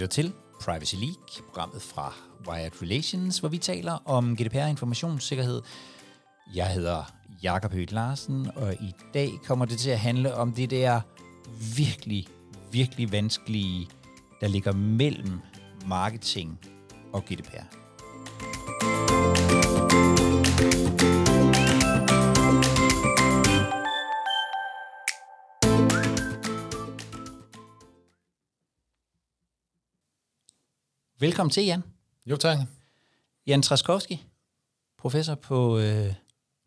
lytter til Privacy League, programmet fra Wired Relations, hvor vi taler om GDPR informationssikkerhed. Jeg hedder Jakob Høgh Larsen, og i dag kommer det til at handle om det der virkelig, virkelig vanskelige, der ligger mellem marketing og GDPR. Velkommen til, Jan. Jo, tak. Jan Traskowski, professor på øh,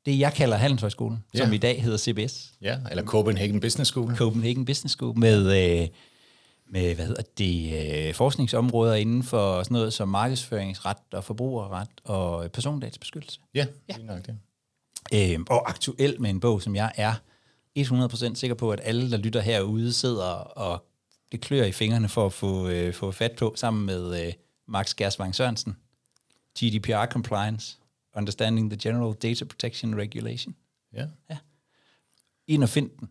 det, jeg kalder Handelshøjskolen, ja. som i dag hedder CBS. Ja, eller Copenhagen Business School. Copenhagen Business School med, øh, med hvad hedder det, øh, forskningsområder inden for sådan noget som markedsføringsret og forbrugerret og persondatabeskyttelse. Ja, ja. nok det. Øh, og aktuelt med en bog, som jeg er 100% sikker på, at alle, der lytter herude, sidder og det klør i fingrene for at få, øh, få fat på, sammen med øh, Max Gersvang Sørensen. GDPR Compliance, Understanding the General Data Protection Regulation. Ja. ja. Ind og find den.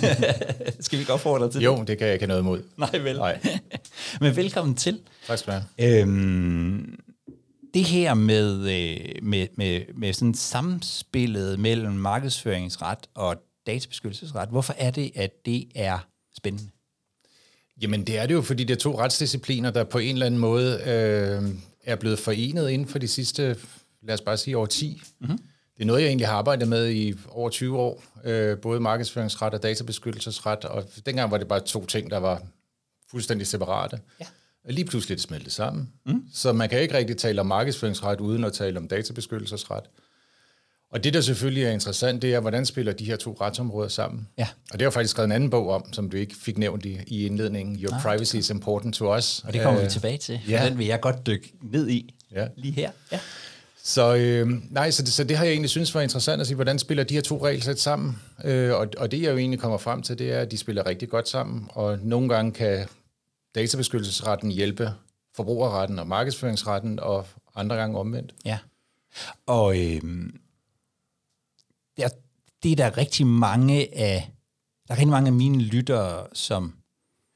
skal vi ikke opfordre dig til Jo, det kan jeg ikke noget imod. Nej, vel. Nej. Men velkommen til. Tak skal du have. Øhm, det her med, øh, med, med, med sådan samspillet mellem markedsføringsret og databeskyttelsesret, hvorfor er det, at det er spændende? Jamen, det er det jo, fordi det er to retsdiscipliner, der på en eller anden måde øh, er blevet forenet inden for de sidste, lad os bare sige, over 10. Mm-hmm. Det er noget, jeg egentlig har arbejdet med i over 20 år, øh, både markedsføringsret og databeskyttelsesret, og dengang var det bare to ting, der var fuldstændig separate. Ja. Og lige pludselig er det smeltet sammen. Mm. Så man kan ikke rigtig tale om markedsføringsret uden at tale om databeskyttelsesret. Og det, der selvfølgelig er interessant, det er, hvordan spiller de her to retsområder sammen? Ja. Og det har jeg faktisk skrevet en anden bog om, som du ikke fik nævnt i, i indledningen. Your ah, privacy is important to us. Og det kommer uh, vi tilbage til. Ja. Den vil jeg godt dykke ned i ja. lige her. Ja. Så, øh, nej, så, det, så det har jeg egentlig synes var interessant at sige, hvordan spiller de her to regelsæt sammen? Øh, og, og det jeg jo egentlig kommer frem til, det er, at de spiller rigtig godt sammen, og nogle gange kan databeskyttelsesretten hjælpe forbrugerretten og markedsføringsretten, og andre gange omvendt. Ja, og øh, der, det er der rigtig mange af, der er rigtig mange af mine lyttere, som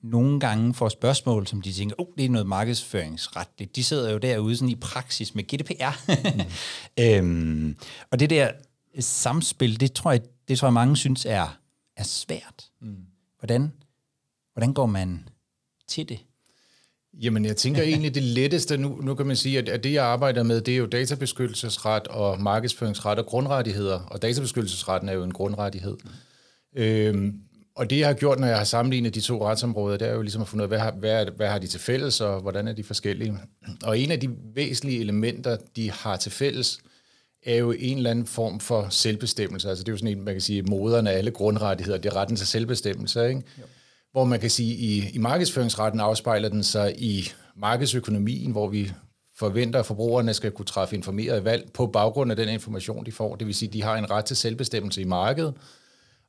nogle gange får spørgsmål, som de tænker, oh, det er noget markedsføringsretligt. De sidder jo derude sådan i praksis med GDPR. mm. øhm, og det der samspil, det tror jeg, det tror jeg mange synes er, er svært. Mm. Hvordan, hvordan går man til det? Jamen, jeg tænker egentlig, det letteste, nu, nu kan man sige, at, at det, jeg arbejder med, det er jo databeskyttelsesret og markedsføringsret og grundrettigheder, og databeskyttelsesretten er jo en grundrettighed. Mm. Øhm, og det, jeg har gjort, når jeg har sammenlignet de to retsområder, det er jo ligesom at finde ud af, hvad har, hvad, hvad har de til fælles, og hvordan er de forskellige. Og en af de væsentlige elementer, de har til fælles, er jo en eller anden form for selvbestemmelse. Altså det er jo sådan en, man kan sige, moderen af alle grundrettigheder, det er retten til selvbestemmelse, ikke? Jo hvor man kan sige, i, i markedsføringsretten afspejler den sig i markedsøkonomien, hvor vi forventer, at forbrugerne skal kunne træffe informerede valg på baggrund af den information, de får. Det vil sige, at de har en ret til selvbestemmelse i markedet.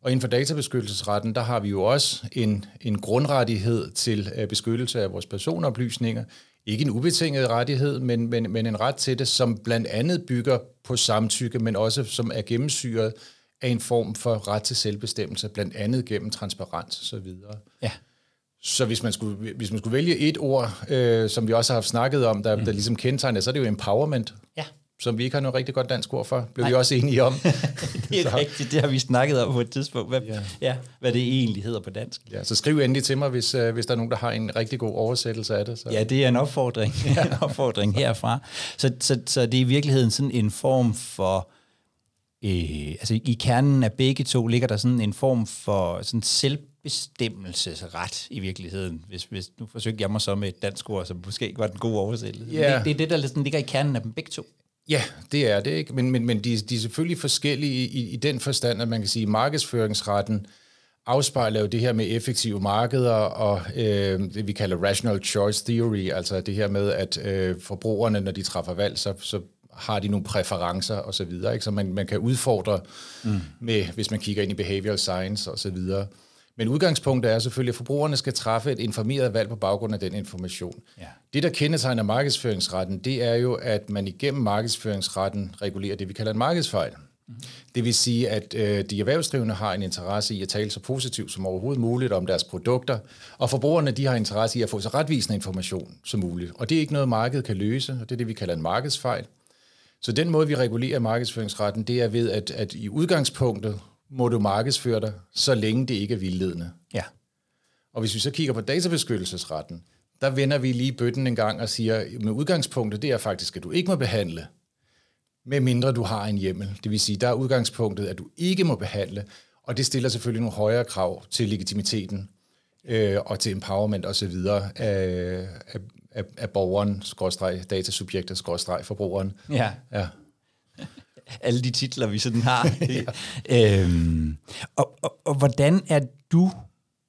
Og inden for databeskyttelsesretten, der har vi jo også en, en grundrettighed til øh, beskyttelse af vores personoplysninger. Ikke en ubetinget rettighed, men, men, men en ret til det, som blandt andet bygger på samtykke, men også som er gennemsyret af en form for ret til selvbestemmelse, blandt andet gennem transparens og så videre. Ja. Så hvis man skulle, hvis man skulle vælge et ord, øh, som vi også har haft snakket om, der, mm. der ligesom kendetegner, så er det jo empowerment. Ja. Som vi ikke har noget rigtig godt dansk ord for, blev Nej. vi også enige om. det er så. rigtigt, det har vi snakket om på et tidspunkt, hvad, ja. Ja, hvad det egentlig hedder på dansk. Ja, så skriv endelig til mig, hvis, øh, hvis der er nogen, der har en rigtig god oversættelse af det. Så. Ja, det er en opfordring, en opfordring herfra. Så, så, så det er i virkeligheden sådan en form for øh, altså i kernen af begge to ligger der sådan en form for sådan selvbestemmelsesret i virkeligheden. Hvis, hvis nu forsøgte jeg mig så med et dansk ord, som måske ikke var den gode oversættelse. Yeah. Det, det er det, der sådan ligger i kernen af dem begge to. Ja, det er det, ikke? Men, men, men de, de er selvfølgelig forskellige i, i den forstand, at man kan sige, at markedsføringsretten afspejler jo det her med effektive markeder og øh, det, vi kalder rational choice theory, altså det her med, at øh, forbrugerne, når de træffer valg, så, så har de nogle præferencer og så videre, ikke? så man, man kan udfordre mm. med, hvis man kigger ind i behavioral science og så videre. Men udgangspunktet er selvfølgelig, at forbrugerne skal træffe et informeret valg på baggrund af den information. Ja. Det, der kendetegner markedsføringsretten, det er jo, at man igennem markedsføringsretten regulerer det, vi kalder en markedsfejl. Det vil sige, at øh, de erhvervsdrivende har en interesse i at tale så positivt som overhovedet muligt om deres produkter, og forbrugerne de har interesse i at få så retvisende information som muligt. Og det er ikke noget, markedet kan løse, og det er det, vi kalder en markedsfejl. Så den måde, vi regulerer markedsføringsretten, det er ved, at, at i udgangspunktet må du markedsføre dig, så længe det ikke er vildledende. Ja. Og hvis vi så kigger på databeskyttelsesretten, der vender vi lige bøtten en gang og siger, med udgangspunktet, det er faktisk, at du ikke må behandle, med mindre du har en hjemmel. Det vil sige, der er udgangspunktet, at du ikke må behandle, og det stiller selvfølgelig nogle højere krav til legitimiteten øh, og til empowerment osv. Af, af, af, af borgeren, skråstreg, datasubjektet, skråstreg, forbrugeren. Ja. ja. Alle de titler, vi sådan har. ja. øhm, og, og, og hvordan er du,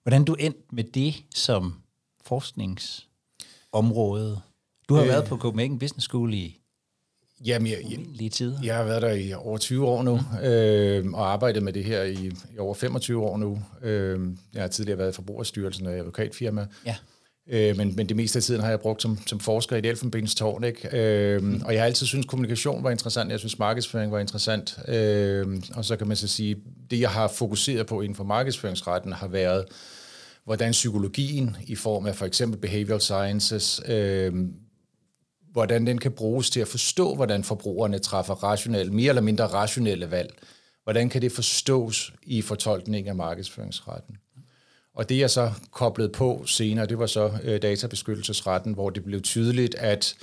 hvordan du endt med det som forskningsområde? Du har øh, været på Copenhagen Business School i Jamen, jeg, jeg, tider. jeg har været der i over 20 år nu, mm. øh, og arbejdet med det her i, i over 25 år nu. Øh, jeg har tidligere været i Forbrugerstyrelsen og advokatfirma. Ja. Øh, men, men det meste af tiden har jeg brugt som, som forsker i et elfenbenstårn. Ikke? Øh, mm. Og jeg har altid syntes, kommunikation var interessant. Jeg synes, markedsføring var interessant. Øh, og så kan man så sige, det jeg har fokuseret på inden for markedsføringsretten har været, hvordan psykologien i form af for eksempel behavioral sciences, øh, hvordan den kan bruges til at forstå, hvordan forbrugerne træffer rationelle, mere eller mindre rationelle valg. Hvordan kan det forstås i fortolkning af markedsføringsretten? Og det jeg så koblet på senere, det var så øh, databeskyttelsesretten, hvor det blev tydeligt, at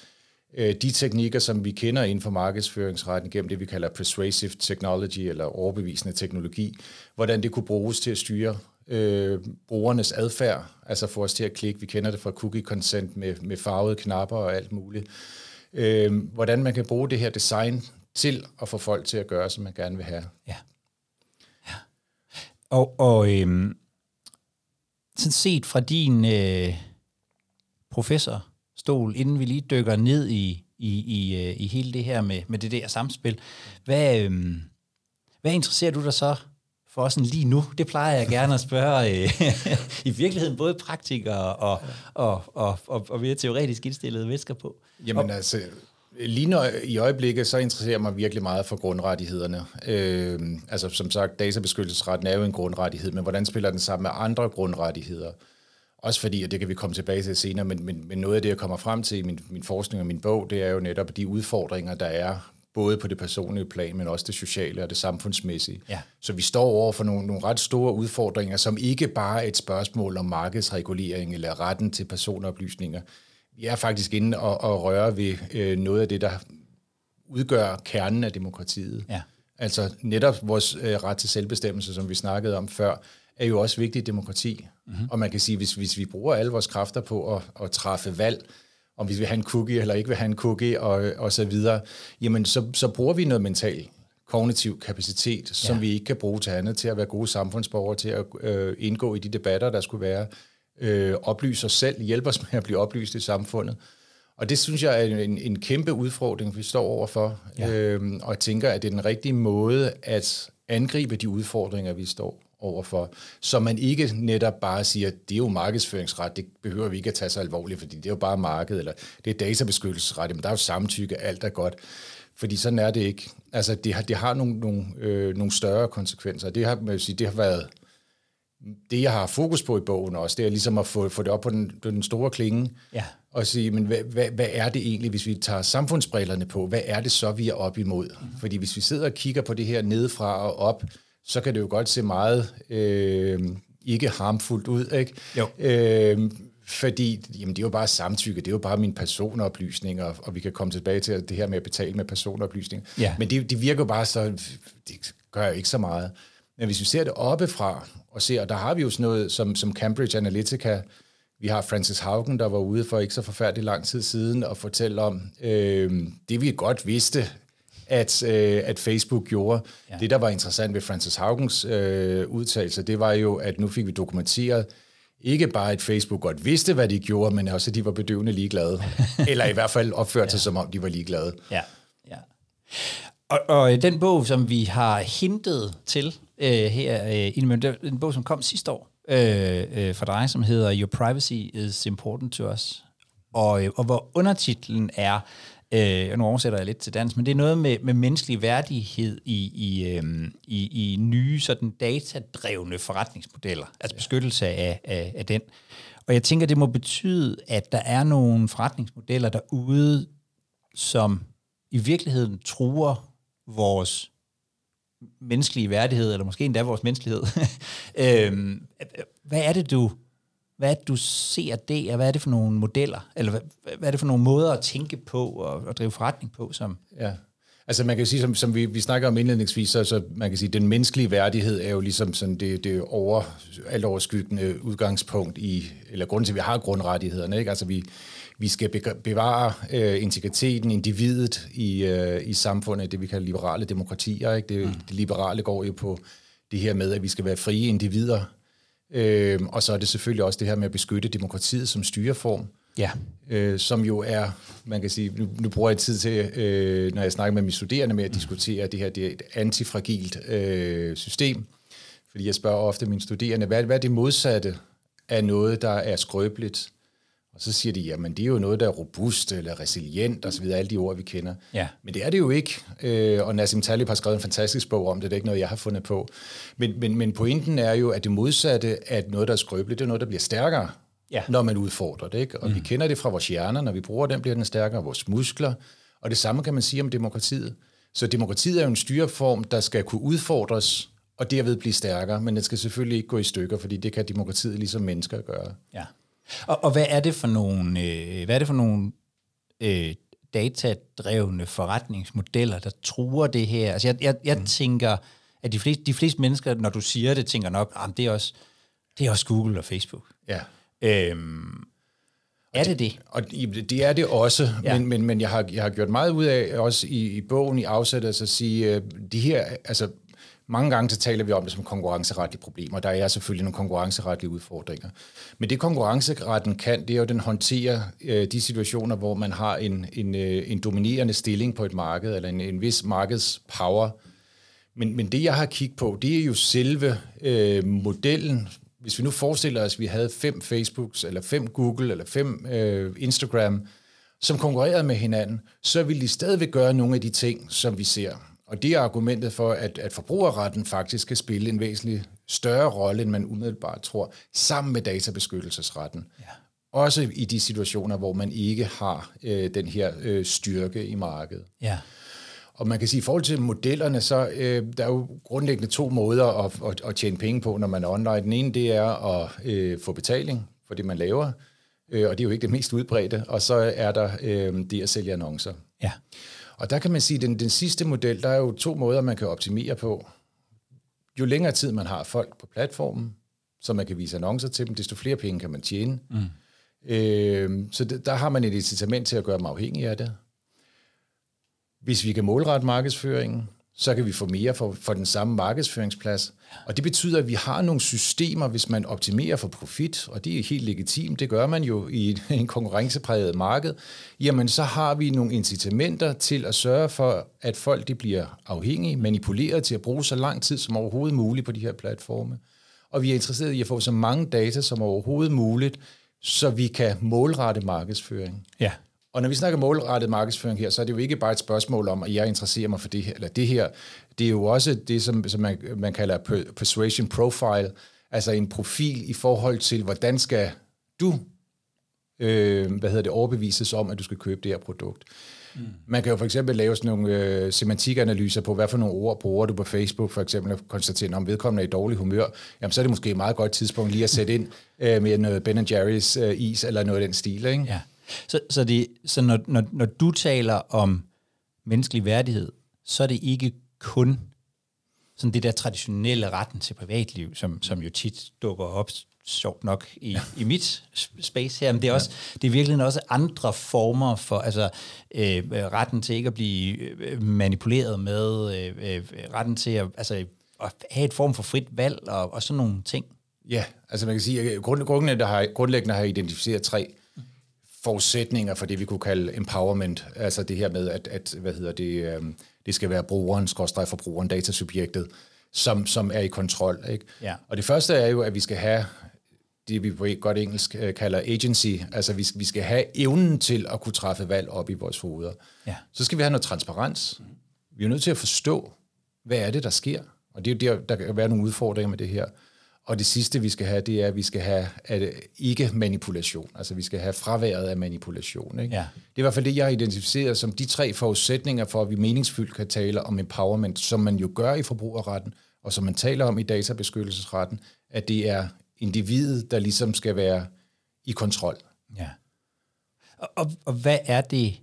øh, de teknikker, som vi kender inden for markedsføringsretten, gennem det vi kalder persuasive technology eller overbevisende teknologi, hvordan det kunne bruges til at styre øh, brugernes adfærd, altså få os til at klikke. Vi kender det fra cookie consent med, med farvede knapper og alt muligt. Øh, hvordan man kan bruge det her design til at få folk til at gøre, som man gerne vil have. Ja. ja. Og, og øhm, sådan set fra din øh, professorstol, inden vi lige dykker ned i, i, i, øh, i hele det her med, med det der samspil, hvad, øh, hvad interesserer du dig så for sådan lige nu? Det plejer jeg gerne at spørge øh, i virkeligheden både praktikere og, og, og, og, og mere teoretisk indstillede mennesker på. Jamen altså, lige når, i øjeblikket, så interesserer jeg mig virkelig meget for grundrettighederne. Øh, altså som sagt, databeskyttelsesretten er jo en grundrettighed, men hvordan spiller den sammen med andre grundrettigheder? Også fordi, og det kan vi komme tilbage til senere, men, men, men noget af det, jeg kommer frem til i min, min forskning og min bog, det er jo netop de udfordringer, der er både på det personlige plan, men også det sociale og det samfundsmæssige. Ja. Så vi står over for nogle, nogle ret store udfordringer, som ikke bare er et spørgsmål om markedsregulering eller retten til personoplysninger. Vi er faktisk inde og, og røre ved øh, noget af det, der udgør kernen af demokratiet. Ja. Altså netop vores øh, ret til selvbestemmelse, som vi snakkede om før, er jo også vigtigt i demokrati. Mm-hmm. Og man kan sige, hvis, hvis vi bruger alle vores kræfter på at, at træffe valg, om vi vil have en cookie eller ikke vil have en cookie og, og så videre, jamen så, så bruger vi noget mental kognitiv kapacitet, som ja. vi ikke kan bruge til andet, til at være gode samfundsborgere, til at øh, indgå i de debatter, der skulle være, øh, oplyse os selv, hjælpe os med at blive oplyst i samfundet. Og det synes jeg er en, en kæmpe udfordring, vi står overfor, ja. øhm, og jeg tænker, at det er den rigtige måde at angribe de udfordringer, vi står overfor, så man ikke netop bare siger, det er jo markedsføringsret, det behøver vi ikke at tage så alvorligt, fordi det er jo bare marked, eller det er databeskyttelsesret, men der er jo samtykke, alt er godt. Fordi sådan er det ikke. Altså, det har, det har nogle, nogle, øh, nogle større konsekvenser. Det har, man sige, det har været det, jeg har fokus på i bogen også, det er ligesom at få, få det op på den, den store klinge, ja. og sige, men hvad, hvad, hvad er det egentlig, hvis vi tager samfundsbrillerne på, hvad er det så, vi er op imod? Mm-hmm. Fordi hvis vi sidder og kigger på det her nedefra og op, så kan det jo godt se meget øh, ikke harmfuldt ud, ikke? Jo. Øh, fordi jamen, det er jo bare samtykke, det er jo bare min personoplysninger, og, vi kan komme tilbage til det her med at betale med personoplysninger. Ja. Men det, det virker bare så, det gør jo ikke så meget. Men hvis vi ser det oppefra, og ser, og der har vi jo sådan noget som, som Cambridge Analytica, vi har Francis Haugen, der var ude for ikke så forfærdelig lang tid siden, og fortælle om øh, det, vi godt vidste, at, øh, at Facebook gjorde. Ja. Det, der var interessant ved Francis Haugens øh, udtalelse, det var jo, at nu fik vi dokumenteret, ikke bare at Facebook godt vidste, hvad de gjorde, men også, at de var bedøvende ligeglade. Eller i hvert fald opførte sig, ja. som om de var ligeglade. Ja, ja. Og, og den bog, som vi har hintet til øh, her, øh, det en bog, som kom sidste år øh, øh, for dig, som hedder Your Privacy is Important to Us. Og, øh, og hvor undertitlen er Øh, nu oversætter jeg lidt til dansk, men det er noget med, med menneskelig værdighed i, i, øh, i, i nye sådan datadrevne forretningsmodeller, altså beskyttelse af, af, af den. Og jeg tænker, det må betyde, at der er nogle forretningsmodeller derude, som i virkeligheden truer vores menneskelige værdighed, eller måske endda vores menneskelighed. øhm, hvad er det, du hvad er det, du ser det, og hvad er det for nogle modeller, eller hvad, hvad er det for nogle måder at tænke på og, og drive forretning på? Som ja. Altså man kan sige, som, som vi, vi snakker om indledningsvis, så, så man kan sige, den menneskelige værdighed er jo ligesom sådan det, det over, alt overskyggende udgangspunkt i, eller grund til, at vi har grundrettighederne. Ikke? Altså vi, vi skal bevare øh, integriteten, individet i, øh, i samfundet, det vi kalder liberale demokratier. Ikke? Det, mm. det liberale går jo på det her med, at vi skal være frie individer, øh, og så er det selvfølgelig også det her med at beskytte demokratiet som styreform, ja. øh, som jo er, man kan sige, nu, nu bruger jeg tid til, øh, når jeg snakker med mine studerende med at mm. diskutere, det her det er et antifragilt øh, system, fordi jeg spørger ofte mine studerende, hvad, hvad er det modsatte af noget, der er skrøbeligt? Og så siger de, jamen det er jo noget, der er robust eller resilient osv., alle de ord, vi kender. Ja. Men det er det jo ikke. Øh, og Nassim Taleb har skrevet en fantastisk bog om det, det er ikke noget, jeg har fundet på. Men, men, men pointen er jo, at det modsatte at noget, der er skrøbeligt, det er noget, der bliver stærkere, ja. når man udfordrer det. Ikke? Og mm. vi kender det fra vores hjerner, når vi bruger den, bliver den stærkere, vores muskler. Og det samme kan man sige om demokratiet. Så demokratiet er jo en styreform, der skal kunne udfordres, og derved blive stærkere, men den skal selvfølgelig ikke gå i stykker, fordi det kan demokratiet ligesom mennesker gøre. Ja. Og, og hvad er det for nogle, øh, hvad er det for nogle øh, datadrevne forretningsmodeller, der truer det her? Altså jeg, jeg, jeg mm. tænker, at de fleste, de fleste mennesker, når du siger det, tænker nok, at det er også, det er også Google og Facebook. Ja. Øhm, er det det? Og det er det også, ja. men, men, men jeg, har, jeg har gjort meget ud af, også i, i bogen, i afsættet, altså at sige, øh, de her, altså mange gange så taler vi om det som konkurrenceretlige problemer. Der er selvfølgelig nogle konkurrenceretlige udfordringer. Men det konkurrenceretten kan, det er jo, den håndterer øh, de situationer, hvor man har en, en, øh, en dominerende stilling på et marked, eller en, en vis markedspower. Men, men det, jeg har kigget på, det er jo selve øh, modellen. Hvis vi nu forestiller os, at vi havde fem Facebooks, eller fem Google, eller fem øh, Instagram, som konkurrerede med hinanden, så ville de stadigvæk gøre nogle af de ting, som vi ser. Og det er argumentet for, at, at forbrugerretten faktisk kan spille en væsentlig større rolle, end man umiddelbart tror, sammen med databeskyttelsesretten. Ja. Også i de situationer, hvor man ikke har øh, den her øh, styrke i markedet. Ja. Og man kan sige, i forhold til modellerne, så øh, der er jo grundlæggende to måder at, at, at tjene penge på, når man er online. Den ene, det er at øh, få betaling for det, man laver, øh, og det er jo ikke det mest udbredte. Og så er der øh, det at sælge annoncer. Ja. Og der kan man sige, at den, den sidste model, der er jo to måder, man kan optimere på. Jo længere tid man har folk på platformen, så man kan vise annoncer til dem, desto flere penge kan man tjene. Mm. Øh, så det, der har man et incitament til at gøre dem afhængige af det. Hvis vi kan målrette markedsføringen, så kan vi få mere for, for den samme markedsføringsplads. Og det betyder, at vi har nogle systemer, hvis man optimerer for profit, og det er helt legitimt, det gør man jo i en konkurrencepræget marked, jamen så har vi nogle incitamenter til at sørge for, at folk de bliver afhængige, manipuleret til at bruge så lang tid som overhovedet muligt på de her platforme. Og vi er interesseret i at få så mange data som overhovedet muligt, så vi kan målrette markedsføring. Ja. Og når vi snakker målrettet markedsføring her, så er det jo ikke bare et spørgsmål om, at jeg interesserer mig for det her, eller det her. Det er jo også det, som, som man, man kalder persuasion profile, altså en profil i forhold til, hvordan skal du øh, hvad hedder det, overbevises om, at du skal købe det her produkt. Mm. Man kan jo for eksempel lave sådan nogle øh, semantikanalyser på, hvad for nogle ord bruger du på Facebook, for eksempel at konstatere, om vedkommende er i dårlig humør, jamen så er det måske et meget godt tidspunkt lige at sætte ind øh, med noget Ben Jerry's øh, is, eller noget af den stil. Ikke? Ja. Så, så, det, så når, når, når du taler om menneskelig værdighed, så er det ikke kun sådan det der traditionelle retten til privatliv, som, som jo tit dukker op sjovt nok i, ja. i mit space her, men det er, også, ja. det er virkelig også andre former for, altså øh, retten til ikke at blive øh, manipuleret med, øh, øh, retten til at, altså, at have et form for frit valg og, og sådan nogle ting. Ja, altså man kan sige, at grundlæggende har, grundlæggende har identificeret tre forudsætninger for det, vi kunne kalde empowerment, altså det her med, at, at hvad hedder det, øh, det skal være brugeren, skorstræk forbrugeren, datasubjektet, som, som er i kontrol. Ikke? Ja. Og det første er jo, at vi skal have det, vi på godt engelsk øh, kalder agency. Altså, vi, vi skal have evnen til at kunne træffe valg op i vores hoveder. Ja. Så skal vi have noget transparens. Vi er nødt til at forstå, hvad er det, der sker? Og det er jo der, der kan være nogle udfordringer med det her. Og det sidste, vi skal have, det er, at vi skal have at ikke manipulation. Altså, vi skal have fraværet af manipulation. Ikke? Ja. Det er i hvert fald det, jeg har identificeret som de tre forudsætninger for, at vi meningsfyldt kan tale om empowerment, som man jo gør i forbrugerretten, og som man taler om i databeskyttelsesretten, at det er individet, der ligesom skal være i kontrol. Ja. Og, og, og hvad er det,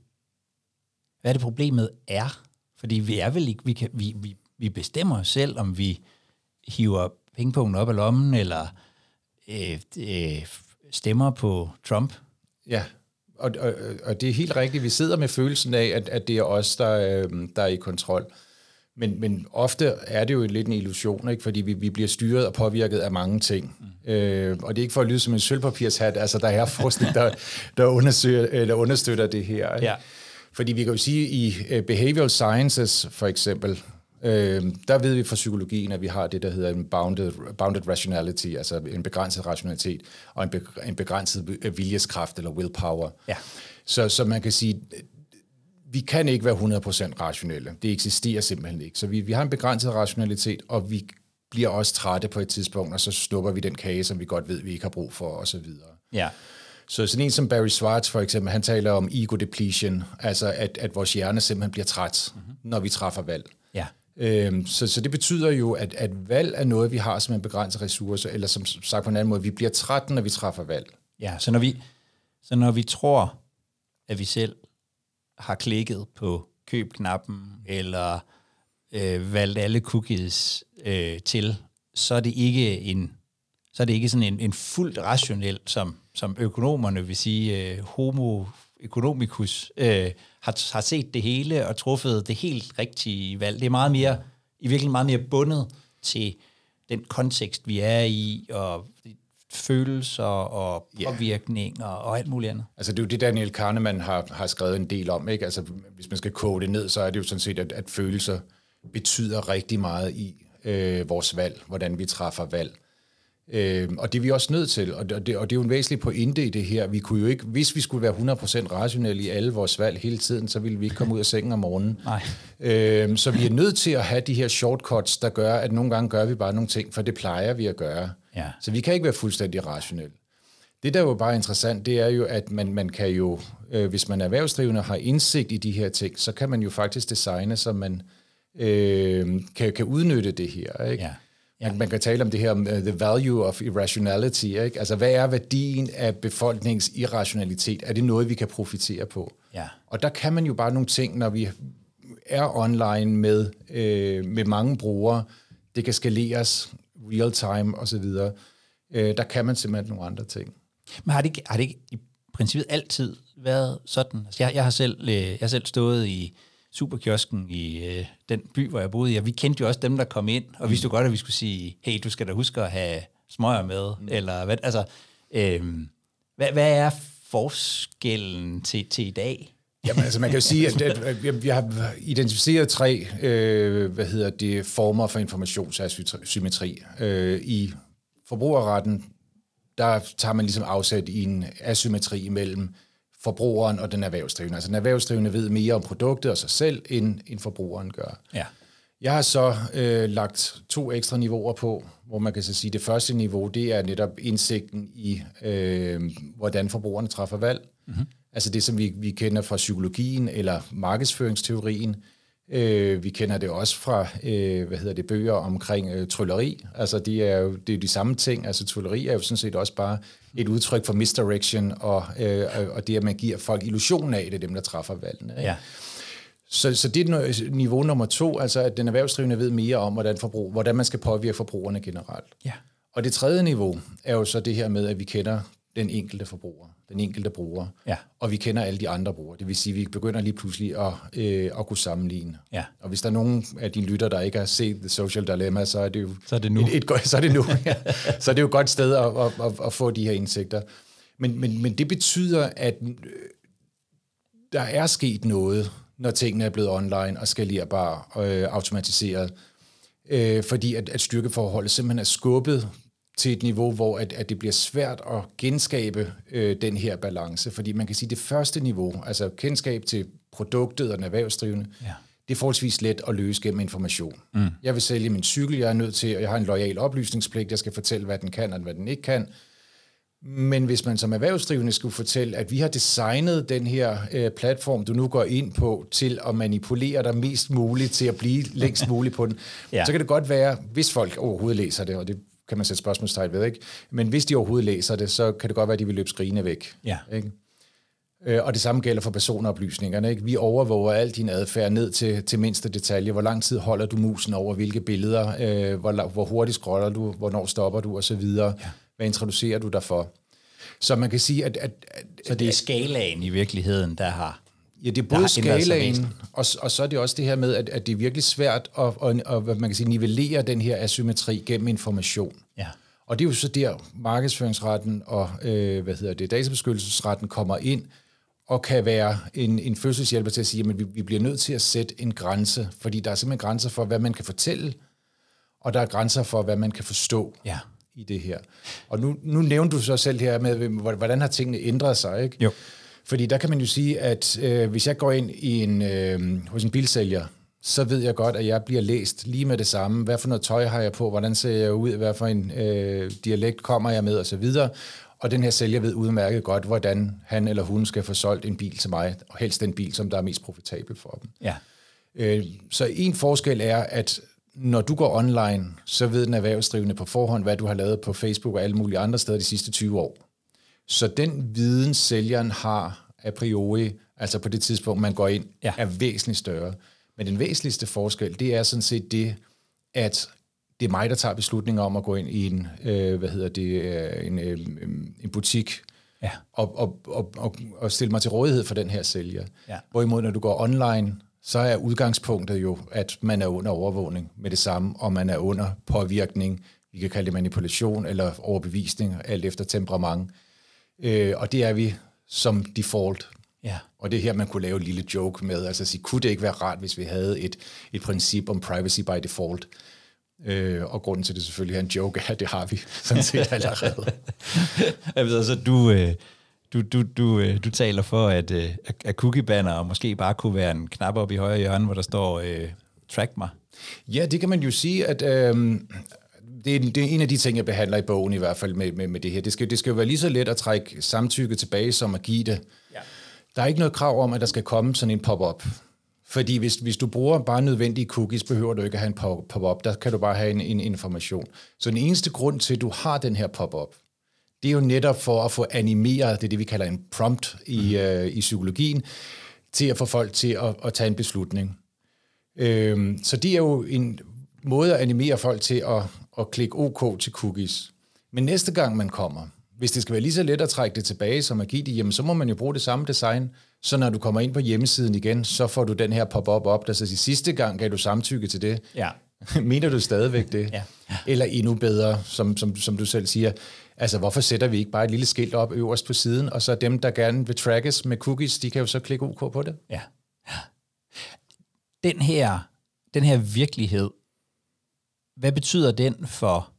hvad er det problemet er? Fordi vi er vel ikke, vi, kan, vi, vi, vi bestemmer selv, om vi hiver pengepunkten op af lommen, eller øh, øh, stemmer på Trump. Ja, og, og, og det er helt rigtigt. Vi sidder med følelsen af, at, at det er os, der, øh, der er i kontrol. Men, men ofte er det jo lidt en illusion, ikke? fordi vi, vi bliver styret og påvirket af mange ting. Mm. Øh, og det er ikke for at lyde som en sølvpapirshat, altså der er forskning, der, der, undersøger, eller understøtter det her. Ikke? Ja. Fordi vi kan jo sige, i uh, behavioral sciences for eksempel, øh, der ved vi fra psykologien, at vi har det, der hedder en bounded, bounded rationality, altså en begrænset rationalitet, og en, be, en begrænset viljeskraft eller willpower. Ja. Så, så man kan sige, vi kan ikke være 100% rationelle. Det eksisterer simpelthen ikke. Så vi, vi har en begrænset rationalitet, og vi bliver også trætte på et tidspunkt, og så snupper vi den kage, som vi godt ved, vi ikke har brug for, og så videre. Ja. Så sådan en som Barry Schwartz for eksempel, han taler om ego depletion, altså at, at vores hjerne simpelthen bliver træt, mm-hmm. når vi træffer valg. Øhm, så, så det betyder jo, at, at valg er noget, vi har som en begrænset ressource, eller som sagt på en anden måde, vi bliver trætte, når vi træffer valg. Ja, så når vi, så når vi tror, at vi selv har klikket på køb-knappen, eller øh, valgt alle cookies øh, til, så er det ikke en så er det ikke sådan en, en fuldt rationel, som, som økonomerne vil sige, øh, homo economicus, øh, har, har set det hele og truffet det helt rigtige valg. Det er meget mere, i virkeligheden meget mere bundet til den kontekst, vi er i, og følelser og påvirkning yeah. og, alt muligt andet. Altså det er jo det, Daniel Kahneman har, har skrevet en del om. Ikke? Altså hvis man skal koge det ned, så er det jo sådan set, at, at følelser betyder rigtig meget i øh, vores valg, hvordan vi træffer valg. Øh, og det er vi også nødt til, og det, og det er jo en væsentlig pointe i det her. Vi kunne jo ikke, hvis vi skulle være 100% rationelle i alle vores valg hele tiden, så ville vi ikke komme ud af sengen om morgenen. Nej. Øh, så vi er nødt til at have de her shortcuts, der gør, at nogle gange gør vi bare nogle ting, for det plejer vi at gøre. Ja. Så vi kan ikke være fuldstændig rationelle. Det, der er jo bare interessant, det er jo, at man, man kan jo, øh, hvis man er erhvervsdrivende og har indsigt i de her ting, så kan man jo faktisk designe, så man øh, kan, kan udnytte det her. Ikke? Ja. Ja. Man, man kan tale om det her om uh, the value of irrationality. Ikke? Altså, hvad er værdien af befolkningens irrationalitet? Er det noget, vi kan profitere på? Ja. Og der kan man jo bare nogle ting, når vi er online med, øh, med mange brugere. Det kan skaleres real time osv. Øh, der kan man simpelthen nogle andre ting. Men har det ikke, har det ikke i princippet altid været sådan? Altså jeg, jeg, har selv, øh, jeg har selv stået i superkiosken i øh, den by, hvor jeg boede i, og vi kendte jo også dem, der kom ind, og vidste jo godt, at vi skulle sige, hey, du skal da huske at have smøger med, mm. eller hvad, altså, øh, hvad, hvad er forskellen til, til i dag? Jamen, altså man kan jo sige, at, at, at vi har identificeret tre øh, hvad hedder det, former for informationsasymmetri. Øh, I forbrugerretten, der tager man ligesom afsat i en asymmetri imellem forbrugeren og den erhvervsdrivende. Altså den erhvervsdrivende ved mere om produktet og sig selv, end, end forbrugeren gør. Ja. Jeg har så øh, lagt to ekstra niveauer på, hvor man kan så sige, at det første niveau, det er netop indsigten i, øh, hvordan forbrugerne træffer valg. Mm-hmm. Altså det, som vi, vi kender fra psykologien eller markedsføringsteorien. Øh, vi kender det også fra, øh, hvad hedder det, bøger omkring øh, trylleri. Altså det er jo det er de samme ting. Altså trylleri er jo sådan set også bare et udtryk for misdirection, og, øh, og det, at man giver folk illusionen af, det er dem, der træffer valgene. Ikke? Ja. Så, så det er niveau nummer to, altså at den erhvervsdrivende ved mere om, hvordan, forbrug, hvordan man skal påvirke forbrugerne generelt. Ja. Og det tredje niveau er jo så det her med, at vi kender den enkelte forbruger, den enkelte bruger, Ja. og vi kender alle de andre brugere. Det vil sige, at vi begynder lige pludselig at, øh, at kunne sammenligne. Ja. Og hvis der er nogen af dine lytter, der ikke har set The Social Dilemma, så er det jo Så er det nu. Et, et, så er det nu. ja. Så er det jo et godt sted at, at, at, at få de her indsigter. Men, men, men det betyder, at øh, der er sket noget, når tingene er blevet online og skalerbare og øh, automatiseret. Øh, fordi at, at styrkeforholdet simpelthen er skubbet til et niveau, hvor at, at det bliver svært at genskabe øh, den her balance. Fordi man kan sige, at det første niveau, altså kendskab til produktet og den erhvervsdrivende, ja. det er forholdsvis let at løse gennem information. Mm. Jeg vil sælge min cykel, jeg er nødt til, og jeg har en lojal oplysningspligt, jeg skal fortælle, hvad den kan og hvad den ikke kan. Men hvis man som erhvervsdrivende skulle fortælle, at vi har designet den her øh, platform, du nu går ind på, til at manipulere dig mest muligt, til at blive længst muligt på den, ja. så kan det godt være, hvis folk overhovedet læser det, og det kan man sætte spørgsmålstegn ved, ikke? Men hvis de overhovedet læser det, så kan det godt være, at de vil løbe skrigende væk. Ja. Ikke? Øh, og det samme gælder for personoplysningerne. Ikke? Vi overvåger al din adfærd ned til, til mindste detalje. Hvor lang tid holder du musen over hvilke billeder? Øh, hvor, hvor hurtigt scroller du? Hvornår stopper du? Og så videre. Ja. Hvad introducerer du dig for? Så man kan sige, at... at, at så det er skalaen i virkeligheden, der har Ja, det er både skalaen, og, og så er det også det her med, at, at det er virkelig svært at, at, at, at man kan sige, nivellere den her asymmetri gennem information. Ja. Og det er jo så der, markedsføringsretten og øh, hvad hedder det, databeskyttelsesretten kommer ind og kan være en, en fødselshjælper til at sige, at vi, vi bliver nødt til at sætte en grænse, fordi der er simpelthen grænser for, hvad man kan fortælle, og der er grænser for, hvad man kan forstå. Ja i det her. Og nu, nu nævnte du så selv her med, hvordan har tingene ændret sig, ikke? Jo. Fordi der kan man jo sige, at øh, hvis jeg går ind i en, øh, hos en bilsælger, så ved jeg godt, at jeg bliver læst lige med det samme. Hvad for noget tøj har jeg på? Hvordan ser jeg ud? Hvad for en øh, dialekt kommer jeg med? Og så videre. Og den her sælger ved udmærket godt, hvordan han eller hun skal få solgt en bil til mig, og helst den bil, som der er mest profitabel for dem. Ja. Øh, så en forskel er, at når du går online, så ved den erhvervsdrivende på forhånd, hvad du har lavet på Facebook og alle mulige andre steder de sidste 20 år. Så den viden, sælgeren har a priori, altså på det tidspunkt, man går ind, ja. er væsentligt større. Men den væsentligste forskel, det er sådan set det, at det er mig, der tager beslutninger om at gå ind i en, øh, hvad hedder det, øh, en, øh, en butik, ja. og, og, og, og, og stille mig til rådighed for den her sælger. Ja. Hvorimod, når du går online, så er udgangspunktet jo, at man er under overvågning med det samme, og man er under påvirkning, vi kan kalde det manipulation eller overbevisning, alt efter temperament. Øh, og det er vi som default. Ja. Og det er her, man kunne lave en lille joke med, altså at sige, kunne det ikke være rart, hvis vi havde et, et princip om privacy by default? Øh, og grunden til det selvfølgelig er en joke, er, at det har vi sådan set allerede. altså, du, du, du, du, øh, du taler for, at, øh, at cookie-banner måske bare kunne være en knap op i højre hjørne, hvor der står øh, track mig. Ja, det kan man jo sige, at øh, det, er, det er en af de ting, jeg behandler i bogen i hvert fald med, med, med det her. Det skal, det skal jo være lige så let at trække samtykke tilbage, som at give det. Ja. Der er ikke noget krav om, at der skal komme sådan en pop-up. Fordi hvis, hvis du bruger bare nødvendige cookies, behøver du ikke at have en pop-up. Der kan du bare have en, en information. Så den eneste grund til, at du har den her pop-up, det er jo netop for at få animeret, det er det, vi kalder en prompt i, mm. øh, i psykologien, til at få folk til at, at tage en beslutning. Øhm, så det er jo en måde at animere folk til at, at klikke OK til cookies. Men næste gang man kommer, hvis det skal være lige så let at trække det tilbage som at give det, jamen så må man jo bruge det samme design. Så når du kommer ind på hjemmesiden igen, så får du den her pop-up op, der så siger, sidste gang gav du samtykke til det. Ja. Mener du stadigvæk det? Ja. ja. Eller endnu bedre, som, som, som du selv siger, altså hvorfor sætter vi ikke bare et lille skilt op øverst på siden, og så dem, der gerne vil trackes med cookies, de kan jo så klikke OK på det. Ja. Den her, den her virkelighed, hvad betyder den for,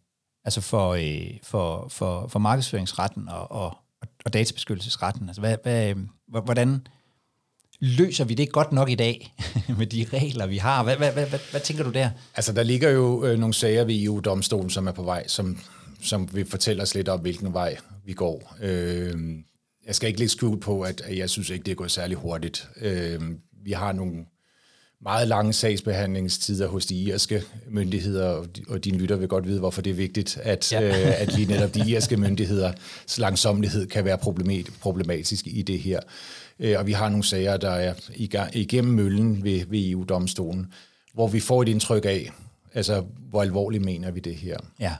altså for, øh, for, for, for markedsføringsretten og, og, og databeskyttelsesretten? Altså hvad, hvad, øh, hvordan løser vi det godt nok i dag med de regler, vi har? Hvad, hvad, hvad, hvad, hvad tænker du der? Altså, der ligger jo øh, nogle sager ved EU-domstolen, som er på vej, som, som vil fortælle os lidt om, hvilken vej vi går. Øh, jeg skal ikke lægge skjul på, at, at jeg synes ikke, det er gået særlig hurtigt. Øh, vi har nogle meget lange sagsbehandlingstider hos de irske myndigheder, og dine lytter vil godt vide, hvorfor det er vigtigt, at, ja. øh, at lige netop de irske myndigheders langsomlighed kan være problematisk i det her. Øh, og vi har nogle sager, der er igennem møllen ved, ved EU-domstolen, hvor vi får et indtryk af, altså hvor alvorligt mener vi det her. Ja.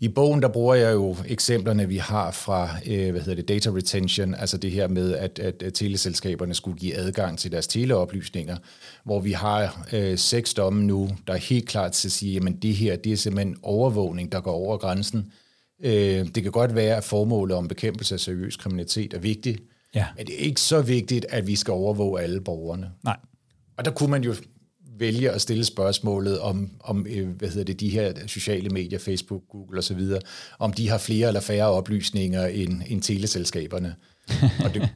I bogen, der bruger jeg jo eksemplerne, vi har fra, øh, hvad hedder det, data retention, altså det her med, at, at, at teleselskaberne skulle give adgang til deres teleoplysninger, hvor vi har øh, seks domme nu, der er helt klart til at sige, at det her, det er simpelthen overvågning, der går over grænsen. Øh, det kan godt være, at formålet om bekæmpelse af seriøs kriminalitet er vigtigt, ja. men det er ikke så vigtigt, at vi skal overvåge alle borgerne. Nej. Og der kunne man jo vælge at stille spørgsmålet om, om øh, hvad hedder det, de her sociale medier, Facebook, Google osv., om de har flere eller færre oplysninger end, end teleselskaberne. Og det,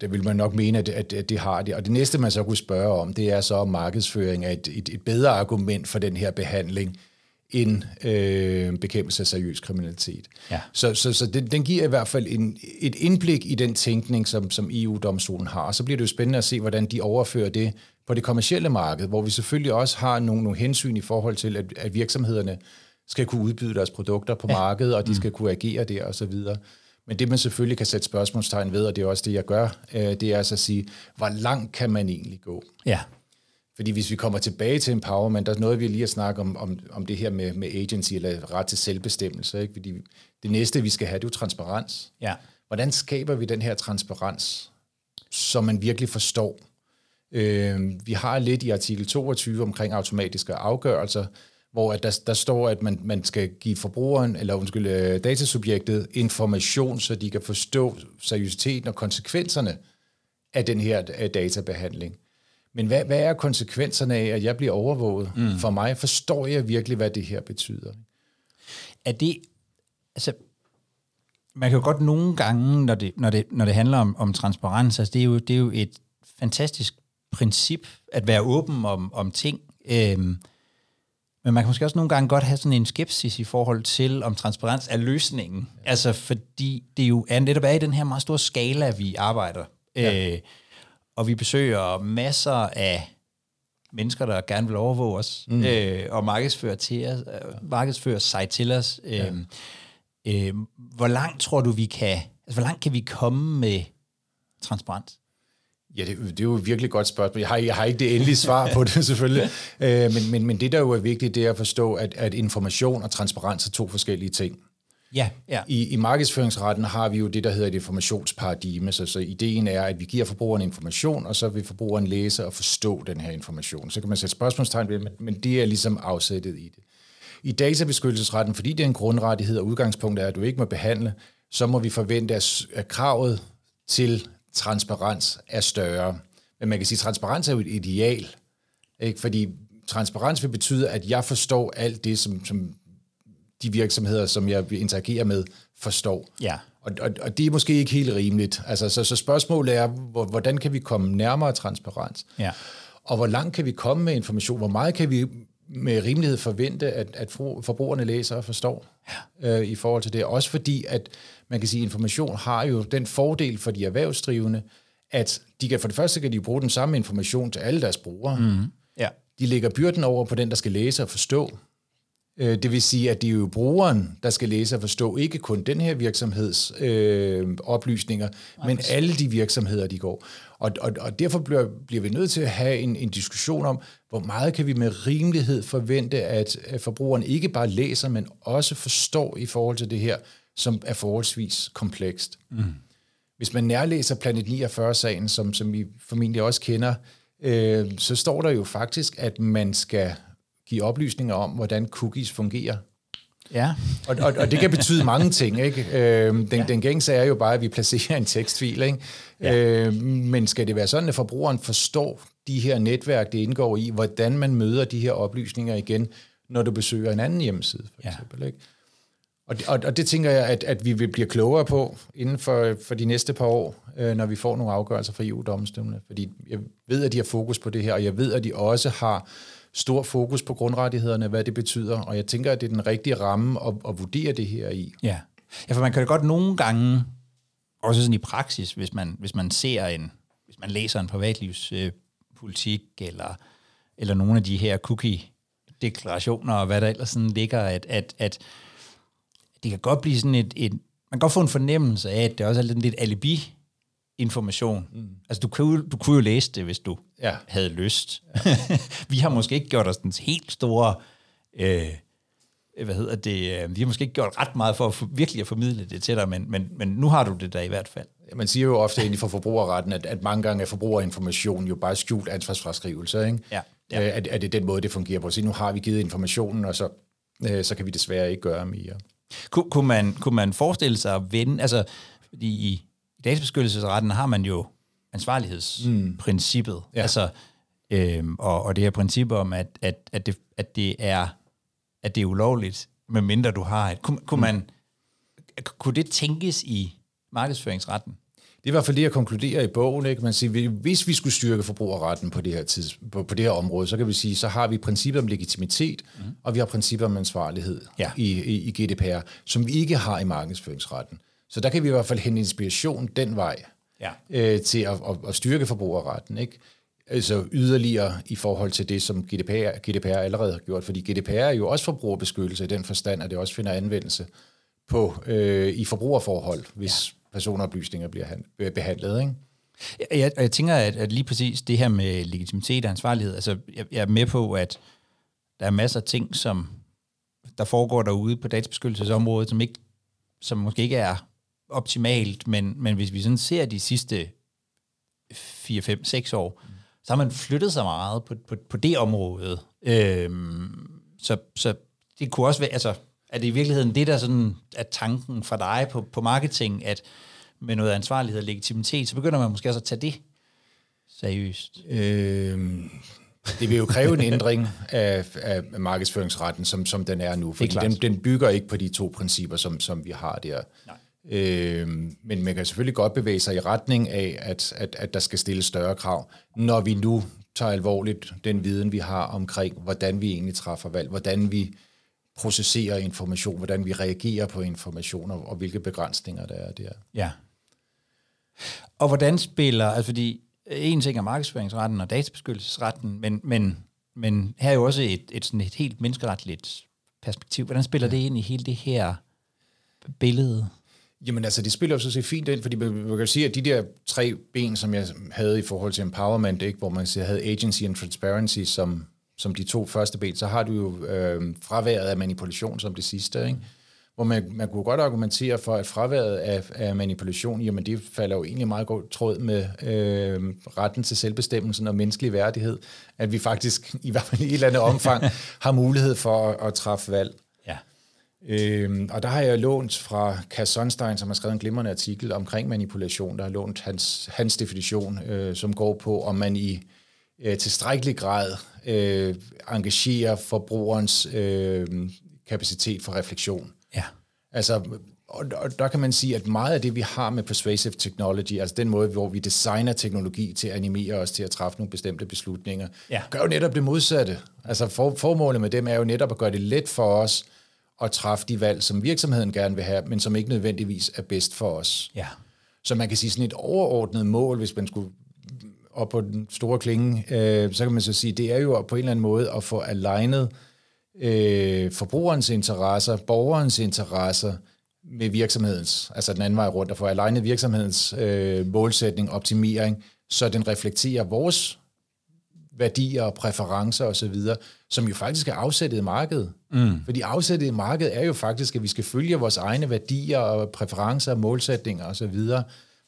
det vil man nok mene, at, at, at det har det. Og det næste, man så kunne spørge om, det er så, om markedsføring er et, et, et bedre argument for den her behandling, end øh, bekæmpelse af seriøs kriminalitet. Ja. Så, så, så den, den giver i hvert fald en, et indblik i den tænkning, som, som EU-domstolen har. Og så bliver det jo spændende at se, hvordan de overfører det på det kommercielle marked, hvor vi selvfølgelig også har nogle, nogle hensyn i forhold til, at, at virksomhederne skal kunne udbyde deres produkter på ja. markedet, og de mm. skal kunne agere der osv. Men det, man selvfølgelig kan sætte spørgsmålstegn ved, og det er også det, jeg gør, øh, det er altså at sige, hvor langt kan man egentlig gå? Ja. Fordi hvis vi kommer tilbage til empowerment, der er noget, vi lige at snakke om, om, om det her med, med agency, eller ret til selvbestemmelse. Ikke? Fordi det næste, vi skal have, det er jo transparens. Ja. Hvordan skaber vi den her transparens, så man virkelig forstår? Øh, vi har lidt i artikel 22 omkring automatiske afgørelser, hvor at der, der står, at man, man skal give forbrugeren, eller undskyld, øh, datasubjektet information, så de kan forstå seriøsiteten og konsekvenserne af den her øh, databehandling. Men hvad, hvad er konsekvenserne af, at jeg bliver overvåget? Mm. For mig forstår jeg virkelig, hvad det her betyder. Er det, altså, man kan jo godt nogle gange, når det, når det, når det handler om, om transparens, altså det er, jo, det er jo et fantastisk princip, at være åben om, om ting. Øhm, men man kan måske også nogle gange godt have sådan en skepsis i forhold til, om transparens er løsningen. Ja. Altså fordi det jo er netop er i den her meget store skala, vi arbejder. Ja. Øh, og vi besøger masser af mennesker, der gerne vil overvåge os, mm. øh, og markedsføre, til os, øh, markedsføre sig til os. Øh, ja. øh, hvor langt tror du, vi kan, altså hvor langt kan vi komme med transparens? Ja, det, det er jo et virkelig godt spørgsmål. Jeg har, jeg har ikke det endelige svar på det selvfølgelig, øh, men, men, men det, der jo er vigtigt, det er at forstå, at, at information og transparens er to forskellige ting. Ja, ja. I, I markedsføringsretten har vi jo det, der hedder et informationsparadigme, så, så ideen er, at vi giver forbrugeren information, og så vil forbrugeren læse og forstå den her information. Så kan man sætte spørgsmålstegn ved men, men det er ligesom afsættet i det. I databeskyttelsesretten, fordi det er en grundrettighed, og udgangspunktet er, at du ikke må behandle, så må vi forvente, at kravet til transparens er større. Men man kan sige, at transparens er jo et ideal, ikke? fordi transparens vil betyde, at jeg forstår alt det, som, som de virksomheder, som jeg interagerer med, forstår. Ja. Og, og, og det er måske ikke helt rimeligt. Altså, så, så spørgsmålet er, hvordan kan vi komme nærmere transparens? Ja. Og hvor langt kan vi komme med information? Hvor meget kan vi med rimelighed forvente, at, at forbrugerne læser og forstår ja. øh, i forhold til det? Også fordi, at man kan sige, at information har jo den fordel for de erhvervsdrivende, at de kan for det første kan de bruge den samme information til alle deres brugere. Mm. Ja. De lægger byrden over på den, der skal læse og forstå. Øh, det vil sige, at det er jo brugeren, der skal læse og forstå ikke kun den her virksomheds øh, oplysninger, men alle de virksomheder, de går. Og, og, og derfor bliver, bliver vi nødt til at have en, en diskussion om, hvor meget kan vi med rimelighed forvente, at, at forbrugeren ikke bare læser, men også forstår i forhold til det her, som er forholdsvis komplekst. Mm. Hvis man nærlæser Planet 49-sagen, som, som I formentlig også kender, øh, så står der jo faktisk, at man skal give oplysninger om, hvordan cookies fungerer. Ja. og, og, og det kan betyde mange ting. Ikke? Øh, den, ja. den gængse er jo bare, at vi placerer en tekstfil. Ikke? Ja. Øh, men skal det være sådan, at forbrugeren forstår de her netværk, det indgår i, hvordan man møder de her oplysninger igen, når du besøger en anden hjemmeside, for ja. eksempel. Ikke? Og, og, og det tænker jeg, at, at vi vil blive klogere på inden for, for de næste par år, øh, når vi får nogle afgørelser fra EU-domstolene. Fordi jeg ved, at de har fokus på det her, og jeg ved, at de også har stor fokus på grundrettighederne, hvad det betyder, og jeg tænker, at det er den rigtige ramme at, at vurdere det her i. Ja. ja, for man kan det godt nogle gange, også sådan i praksis, hvis man, hvis man ser en, hvis man læser en privatlivspolitik, øh, eller, eller nogle af de her cookie-deklarationer, og hvad der ellers sådan ligger, at, at, at det kan godt blive sådan et, et, man kan godt få en fornemmelse af, at det også er lidt alibi information. Mm. Altså, du kunne, du kunne jo læse det, hvis du ja. havde lyst. Ja. vi har måske ikke gjort os den helt store... Øh, hvad hedder det, øh, vi har måske ikke gjort ret meget for at for, virkelig at formidle det til dig, men, men, men nu har du det der i hvert fald. Man siger jo ofte inden for forbrugerretten, at, at mange gange er forbrugerinformation jo bare skjult ansvarsfraskrivelse. Ikke? Ja, ja. Øh, at, at det er den måde, det fungerer på. Så nu har vi givet informationen, og så, øh, så kan vi desværre ikke gøre mere. Kun, kunne, man, kunne man forestille sig at vende, altså i, i databeskyttelsesretten har man jo ansvarlighedsprincippet. Mm. Ja. Altså, Øhm, og, og det her princip om, at, at, at, det, at, det er, at det er ulovligt, medmindre du har et... Kunne, kunne, mm. man, kunne det tænkes i markedsføringsretten? Det er i hvert fald det, jeg konkluderer i bogen. Ikke? Man siger, hvis vi skulle styrke forbrugerretten på det, her tids, på, på det her område, så kan vi sige, så har vi principper om legitimitet, mm. og vi har principper om ansvarlighed ja. i, i, i GDPR, som vi ikke har i markedsføringsretten. Så der kan vi i hvert fald hente inspiration den vej ja. øh, til at, at, at styrke forbrugerretten. Ikke? Altså yderligere i forhold til det, som GDPR, GDPR allerede har gjort, fordi GDPR er jo også forbrugerbeskyttelse i den forstand, at det også finder anvendelse på øh, i forbrugerforhold, hvis ja. personoplysninger bliver han, behandlet. Ikke? Jeg, jeg tænker, at, at lige præcis det her med legitimitet og ansvarlighed, altså jeg, jeg er med på, at der er masser af ting, som der foregår derude på databeskyttelsesområdet, som, ikke, som måske ikke er optimalt, men, men hvis vi sådan ser de sidste 4, 5, 6 år, mm. så har man flyttet sig meget på, på, på det område. Øhm, så, så det kunne også være, altså, er det i virkeligheden det, der sådan er tanken for dig på, på marketing, at med noget ansvarlighed og legitimitet, så begynder man måske også at tage det seriøst? Øhm, det vil jo kræve en ændring af, af markedsføringsretten, som, som den er nu, fordi den, den bygger ikke på de to principper, som, som vi har der. Nej. Øh, men man kan selvfølgelig godt bevæge sig i retning af, at, at, at der skal stilles større krav, når vi nu tager alvorligt den viden, vi har omkring, hvordan vi egentlig træffer valg, hvordan vi processerer information, hvordan vi reagerer på information, og, og hvilke begrænsninger der er der. Ja. Og hvordan spiller, altså fordi en ting er markedsføringsretten og databeskyttelsesretten, men, men, men her er jo også et, et, sådan et helt menneskeretligt perspektiv. Hvordan spiller ja. det ind i hele det her billede? Jamen altså, det spiller jo så set fint ind, fordi man kan sige, at de der tre ben, som jeg havde i forhold til empowerment, ikke, hvor man siger, havde agency and transparency som, som de to første ben, så har du jo øh, fraværet af manipulation som det sidste, ikke? hvor man, man kunne godt argumentere for, at fraværet af, af manipulation, jamen det falder jo egentlig meget godt tråd med øh, retten til selvbestemmelsen og menneskelig værdighed, at vi faktisk i hvert fald i et eller andet omfang har mulighed for at, at træffe valg. Øhm, og der har jeg lånt fra Cass Sonstein, som har skrevet en glimrende artikel omkring manipulation. Der har lånt hans, hans definition, øh, som går på, om man i øh, tilstrækkelig grad øh, engagerer forbrugerens øh, kapacitet for refleksion. Ja. Altså, og, og der kan man sige, at meget af det, vi har med persuasive technology, altså den måde, hvor vi designer teknologi til at animere os til at træffe nogle bestemte beslutninger, ja. gør jo netop det modsatte. Altså for, formålet med dem er jo netop at gøre det let for os at træffe de valg, som virksomheden gerne vil have, men som ikke nødvendigvis er bedst for os. Ja. Så man kan sige sådan et overordnet mål, hvis man skulle op på den store klinge, øh, så kan man så sige, det er jo på en eller anden måde at få alignet øh, forbrugerens interesser, borgerens interesser med virksomhedens, altså den anden vej rundt, at få alignet virksomhedens øh, målsætning, optimering, så den reflekterer vores værdier og præferencer osv., som jo faktisk er afsættet i markedet. Mm. Fordi afsættet i markedet er jo faktisk, at vi skal følge vores egne værdier og præferencer, målsætninger osv.,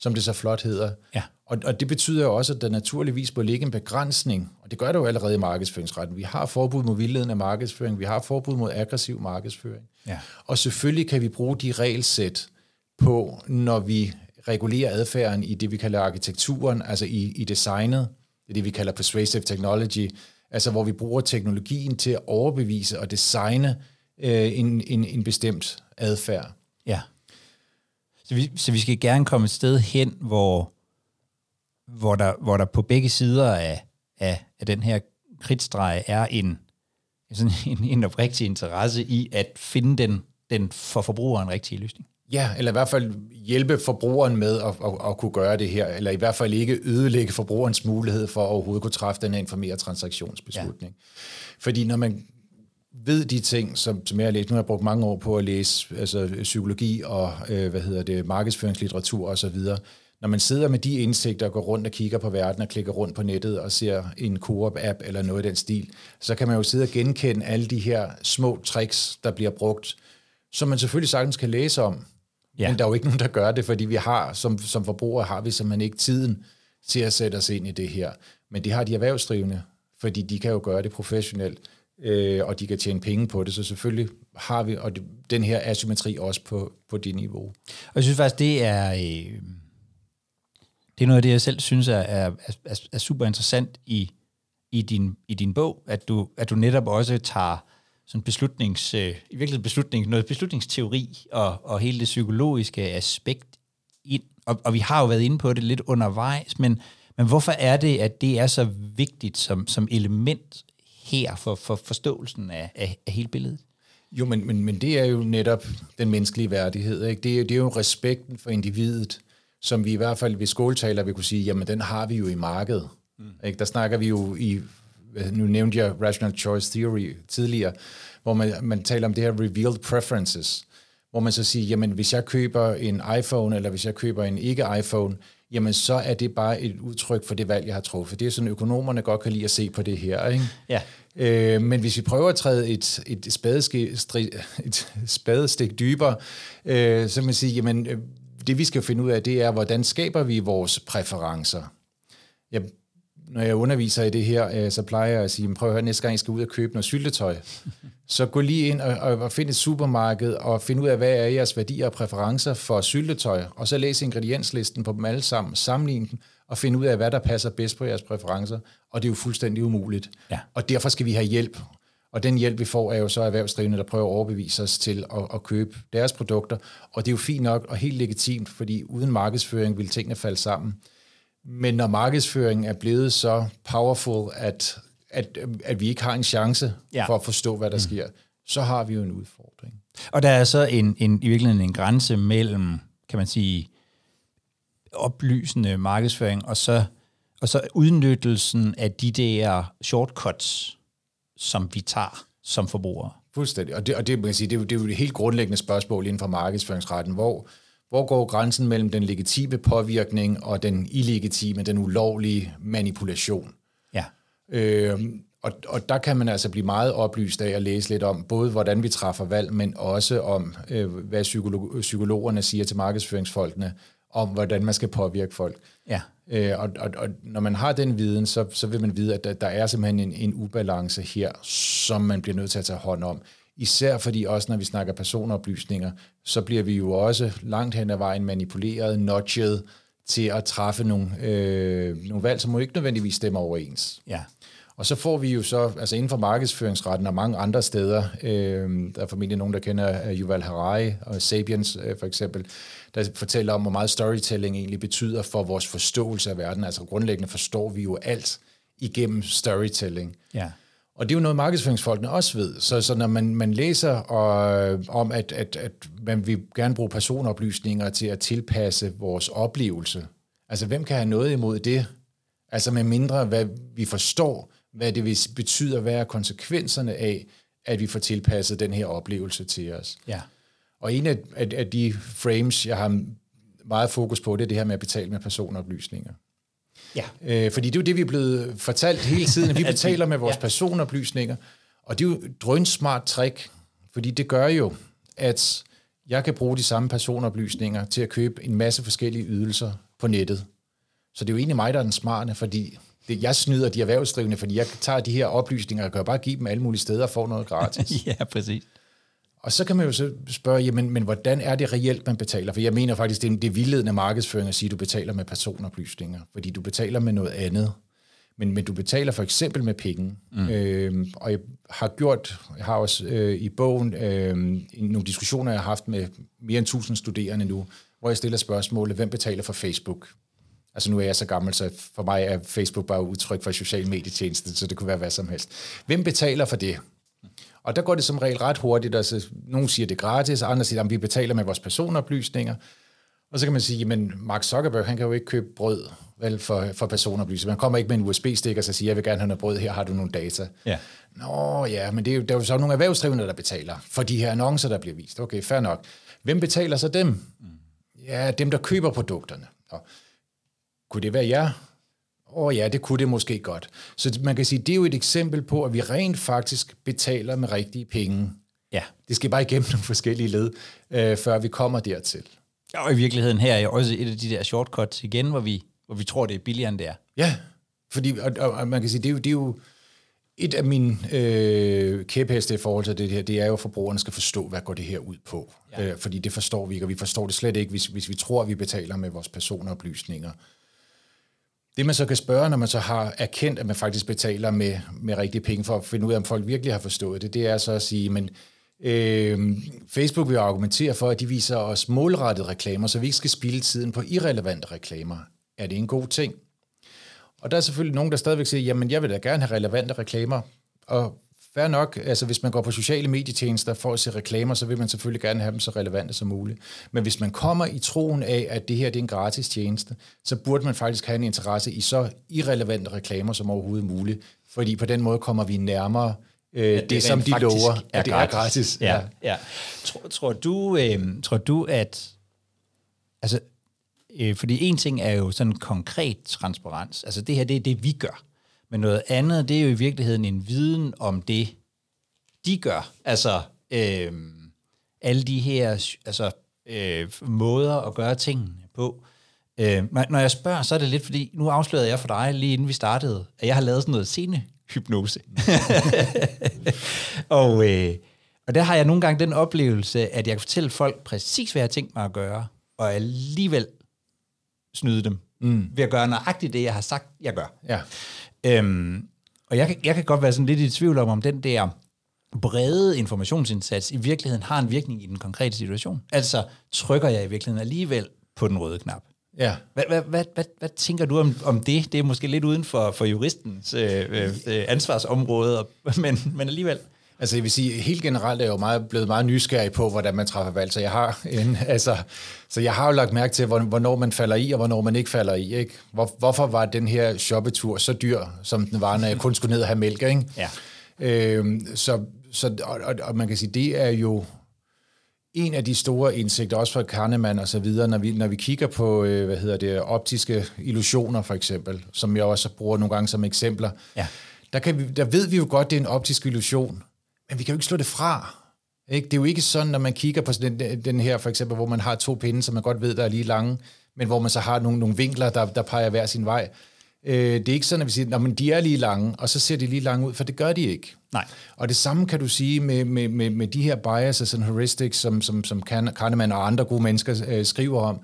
som det så flot hedder. Ja. Og, og det betyder jo også, at der naturligvis må ligge en begrænsning, og det gør det jo allerede i markedsføringsretten. Vi har forbud mod vildledende markedsføring, vi har forbud mod aggressiv markedsføring. Ja. Og selvfølgelig kan vi bruge de regelsæt på, når vi regulerer adfærden i det, vi kalder arkitekturen, altså i, i designet, er det, vi kalder persuasive technology, altså hvor vi bruger teknologien til at overbevise og designe øh, en, en, en bestemt adfærd. Ja. Så vi, så vi skal gerne komme et sted hen, hvor, hvor, der, hvor der på begge sider af, af, af den her kridtstreg er en, sådan en, en oprigtig interesse i at finde den, den for forbrugeren rigtige løsning. Ja, eller i hvert fald hjælpe forbrugeren med at, at, at kunne gøre det her, eller i hvert fald ikke ødelægge forbrugerens mulighed for at overhovedet kunne træffe den her informerede transaktionsbeslutning. Ja. Fordi når man ved de ting, som, som jeg har læst, nu har jeg brugt mange år på at læse altså, psykologi og øh, hvad hedder det, markedsføringslitteratur osv., når man sidder med de indsigter og går rundt og kigger på verden og klikker rundt på nettet og ser en Coop-app eller noget af den stil, så kan man jo sidde og genkende alle de her små tricks, der bliver brugt, som man selvfølgelig sagtens kan læse om, Ja. Men der er jo ikke nogen, der gør det, fordi vi har, som, som forbrugere har vi simpelthen ikke tiden til at sætte os ind i det her. Men det har de erhvervsdrivende, fordi de kan jo gøre det professionelt, øh, og de kan tjene penge på det. Så selvfølgelig har vi og det, den her asymmetri også på, på det niveau. Og jeg synes faktisk, det er, øh, det er noget af det, jeg selv synes er, er, er, er super interessant i, i din, i din bog, at du, at du netop også tager sådan beslutnings, øh, i virkeligheden beslutning, noget beslutningsteori og, og hele det psykologiske aspekt ind. Og, og vi har jo været inde på det lidt undervejs, men, men hvorfor er det, at det er så vigtigt som, som element her for, for forståelsen af, af, af hele billedet? Jo, men, men, men det er jo netop den menneskelige værdighed. Ikke? Det, er, det er jo respekten for individet, som vi i hvert fald ved skoletaler vil kunne sige, jamen den har vi jo i markedet. Mm. Ikke? Der snakker vi jo i, nu nævnte jeg Rational Choice Theory tidligere, hvor man, man taler om det her revealed preferences, hvor man så siger, jamen hvis jeg køber en iPhone, eller hvis jeg køber en ikke-iPhone, jamen så er det bare et udtryk for det valg, jeg har truffet. Det er sådan, økonomerne godt kan lide at se på det her. Ikke? Ja. Øh, men hvis vi prøver at træde et, et, spadestik, et spadestik dybere, øh, så kan man sige, jamen øh, det vi skal finde ud af, det er, hvordan skaber vi vores præferencer? Jeg når jeg underviser i det her, øh, så plejer jeg at sige, prøv at høre, næste gang I skal ud og købe noget syltetøj, så gå lige ind og, og, find et supermarked og find ud af, hvad er jeres værdier og præferencer for syltetøj, og så læs ingredienslisten på dem alle sammen, sammenligne dem, og finde ud af, hvad der passer bedst på jeres præferencer, og det er jo fuldstændig umuligt. Ja. Og derfor skal vi have hjælp, og den hjælp, vi får, er jo så erhvervsdrivende, der prøver at overbevise os til at, at købe deres produkter, og det er jo fint nok og helt legitimt, fordi uden markedsføring vil tingene falde sammen. Men når markedsføringen er blevet så powerful, at, at, at vi ikke har en chance ja. for at forstå, hvad der mm. sker, så har vi jo en udfordring. Og der er så en, en, i virkeligheden en grænse mellem, kan man sige, oplysende markedsføring, og så, og så udnyttelsen af de der shortcuts, som vi tager som forbrugere. Fuldstændig. Og det, og det, man kan sige, det, er jo, det er jo et helt grundlæggende spørgsmål inden for markedsføringsretten, hvor, hvor går grænsen mellem den legitime påvirkning og den illegitime, den ulovlige manipulation? Ja. Øh, og, og der kan man altså blive meget oplyst af at læse lidt om, både hvordan vi træffer valg, men også om, øh, hvad psykolog, psykologerne siger til markedsføringsfolkene, om hvordan man skal påvirke folk. Ja. Øh, og, og, og når man har den viden, så, så vil man vide, at der, der er simpelthen en, en ubalance her, som man bliver nødt til at tage hånd om. Især fordi også når vi snakker personoplysninger, så bliver vi jo også langt hen ad vejen manipuleret, nudget til at træffe nogle, øh, nogle valg, som jo ikke nødvendigvis stemmer overens. Ja. Og så får vi jo så, altså inden for markedsføringsretten og mange andre steder, øh, der er formentlig nogen, der kender uh, Yuval Harari og Sapiens øh, for eksempel, der fortæller om, hvor meget storytelling egentlig betyder for vores forståelse af verden. Altså grundlæggende forstår vi jo alt igennem storytelling. Ja. Og det er jo noget, markedsføringsfolkene også ved. Så, så når man, man læser og, om, at, at, at man vil gerne bruge personoplysninger til at tilpasse vores oplevelse, altså hvem kan have noget imod det? Altså med mindre, hvad vi forstår, hvad det betyder, hvad er konsekvenserne af, at vi får tilpasset den her oplevelse til os. Ja. Og en af, af, af de frames, jeg har meget fokus på, det er det her med at betale med personoplysninger. Ja. Øh, fordi det er jo det, vi er blevet fortalt hele tiden, vi betaler med vores ja. personoplysninger. Og det er jo et drønsmart trick, fordi det gør jo, at jeg kan bruge de samme personoplysninger til at købe en masse forskellige ydelser på nettet. Så det er jo egentlig mig, der er den smarte, fordi det, jeg snyder de erhvervsdrivende, fordi jeg tager de her oplysninger og kan bare give dem alle mulige steder og få noget gratis. ja, præcis. Og så kan man jo så spørge, jamen, men hvordan er det reelt, man betaler? For jeg mener faktisk, det er, det er vildledende markedsføring at sige, at du betaler med personoplysninger, fordi du betaler med noget andet. Men, men du betaler for eksempel med penge. Mm. Øhm, og jeg har gjort, jeg har også øh, i bogen øh, nogle diskussioner, jeg har haft med mere end 1000 studerende nu, hvor jeg stiller spørgsmålet, hvem betaler for Facebook? Altså nu er jeg så gammel, så for mig er Facebook bare udtryk for social medietjeneste, så det kunne være hvad som helst. Hvem betaler for det? Og der går det som regel ret hurtigt. Altså, nogle siger, det er gratis, andre siger, at vi betaler med vores personoplysninger. Og så kan man sige, men Mark Zuckerberg, han kan jo ikke købe brød vel, for, for personoplysninger. Man kommer ikke med en USB-stik og så siger, jeg vil gerne have noget brød, her har du nogle data. Ja. Nå ja, men det er jo, der er jo så nogle erhvervsdrivende, der betaler for de her annoncer, der bliver vist. Okay, fair nok. Hvem betaler så dem? Mm. Ja, dem, der køber produkterne. Nå. Kunne det være jer? Åh oh ja, det kunne det måske godt. Så man kan sige, det er jo et eksempel på, at vi rent faktisk betaler med rigtige penge. Ja. Det skal bare igennem nogle forskellige led, øh, før vi kommer dertil. Ja, og i virkeligheden her er også et af de der shortcuts igen, hvor vi, hvor vi tror, det er billigere, end det er. Ja, fordi, og, og, og man kan sige, det er jo, det er jo et af mine øh, kæpheste i forhold til det her, det er jo, at forbrugerne skal forstå, hvad går det her ud på. Ja. Øh, fordi det forstår vi ikke, og vi forstår det slet ikke, hvis, hvis vi tror, at vi betaler med vores personoplysninger. Det man så kan spørge, når man så har erkendt, at man faktisk betaler med, med rigtige penge for at finde ud af, om folk virkelig har forstået det, det er så at sige, men øh, Facebook vil argumentere for, at de viser os målrettede reklamer, så vi ikke skal spilde tiden på irrelevante reklamer. Er det en god ting? Og der er selvfølgelig nogen, der stadigvæk siger, jamen jeg vil da gerne have relevante reklamer. Og Fair nok, altså hvis man går på sociale medietjenester for at se reklamer, så vil man selvfølgelig gerne have dem så relevante som muligt. Men hvis man kommer i troen af, at det her det er en gratis tjeneste, så burde man faktisk have en interesse i så irrelevante reklamer som overhovedet muligt. Fordi på den måde kommer vi nærmere øh, ja, det, det som de lover, er at det gratis. er gratis. Ja, ja. ja. Tror, tror, du, øh, tror du, at... Altså, øh, fordi en ting er jo sådan konkret transparens. Altså det her, det er det, vi gør. Men noget andet, det er jo i virkeligheden en viden om det, de gør. Altså øh, alle de her altså, øh, måder at gøre tingene på. Øh, når jeg spørger, så er det lidt fordi, nu afslørede jeg for dig, lige inden vi startede, at jeg har lavet sådan noget scenehypnose. og, øh, og der har jeg nogle gange den oplevelse, at jeg kan fortælle folk præcis, hvad jeg har tænkt mig at gøre, og alligevel snyde dem mm. ved at gøre nøjagtigt det, jeg har sagt, jeg gør. Ja. Øhm, og jeg, jeg kan godt være sådan lidt i tvivl om, om den der brede informationsindsats i virkeligheden har en virkning i den konkrete situation. Altså, trykker jeg i virkeligheden alligevel på den røde knap? Ja. Hvad, hvad, hvad, hvad, hvad tænker du om, om det? Det er måske lidt uden for, for juristens øh, øh, ansvarsområde, men, men alligevel. Altså jeg vil sige, helt generelt er jeg jo meget, blevet meget nysgerrig på, hvordan man træffer valg. Så jeg har, en, altså, så jeg har jo lagt mærke til, hvornår man falder i, og hvornår man ikke falder i. Ikke? Hvor, hvorfor var den her shoppetur så dyr, som den var, når jeg kun skulle ned og have mælk? Ikke? Ja. Øhm, så, så, og, og, og man kan sige, det er jo en af de store indsigter, også fra Kahneman og så videre, når vi, når vi kigger på, øh, hvad hedder det, optiske illusioner for eksempel, som jeg også bruger nogle gange som eksempler, ja. der, kan vi, der ved vi jo godt, det er en optisk illusion, men vi kan jo ikke slå det fra. Ikke? Det er jo ikke sådan, når man kigger på den, den her, for eksempel, hvor man har to pinde, som man godt ved, der er lige lange, men hvor man så har nogle, nogle vinkler, der, der peger hver sin vej. Øh, det er ikke sådan, at vi siger, at de er lige lange, og så ser de lige lange ud, for det gør de ikke. Nej. Og det samme kan du sige med, med, med, med de her biases and heuristics, som, som, som Kahneman og andre gode mennesker øh, skriver om.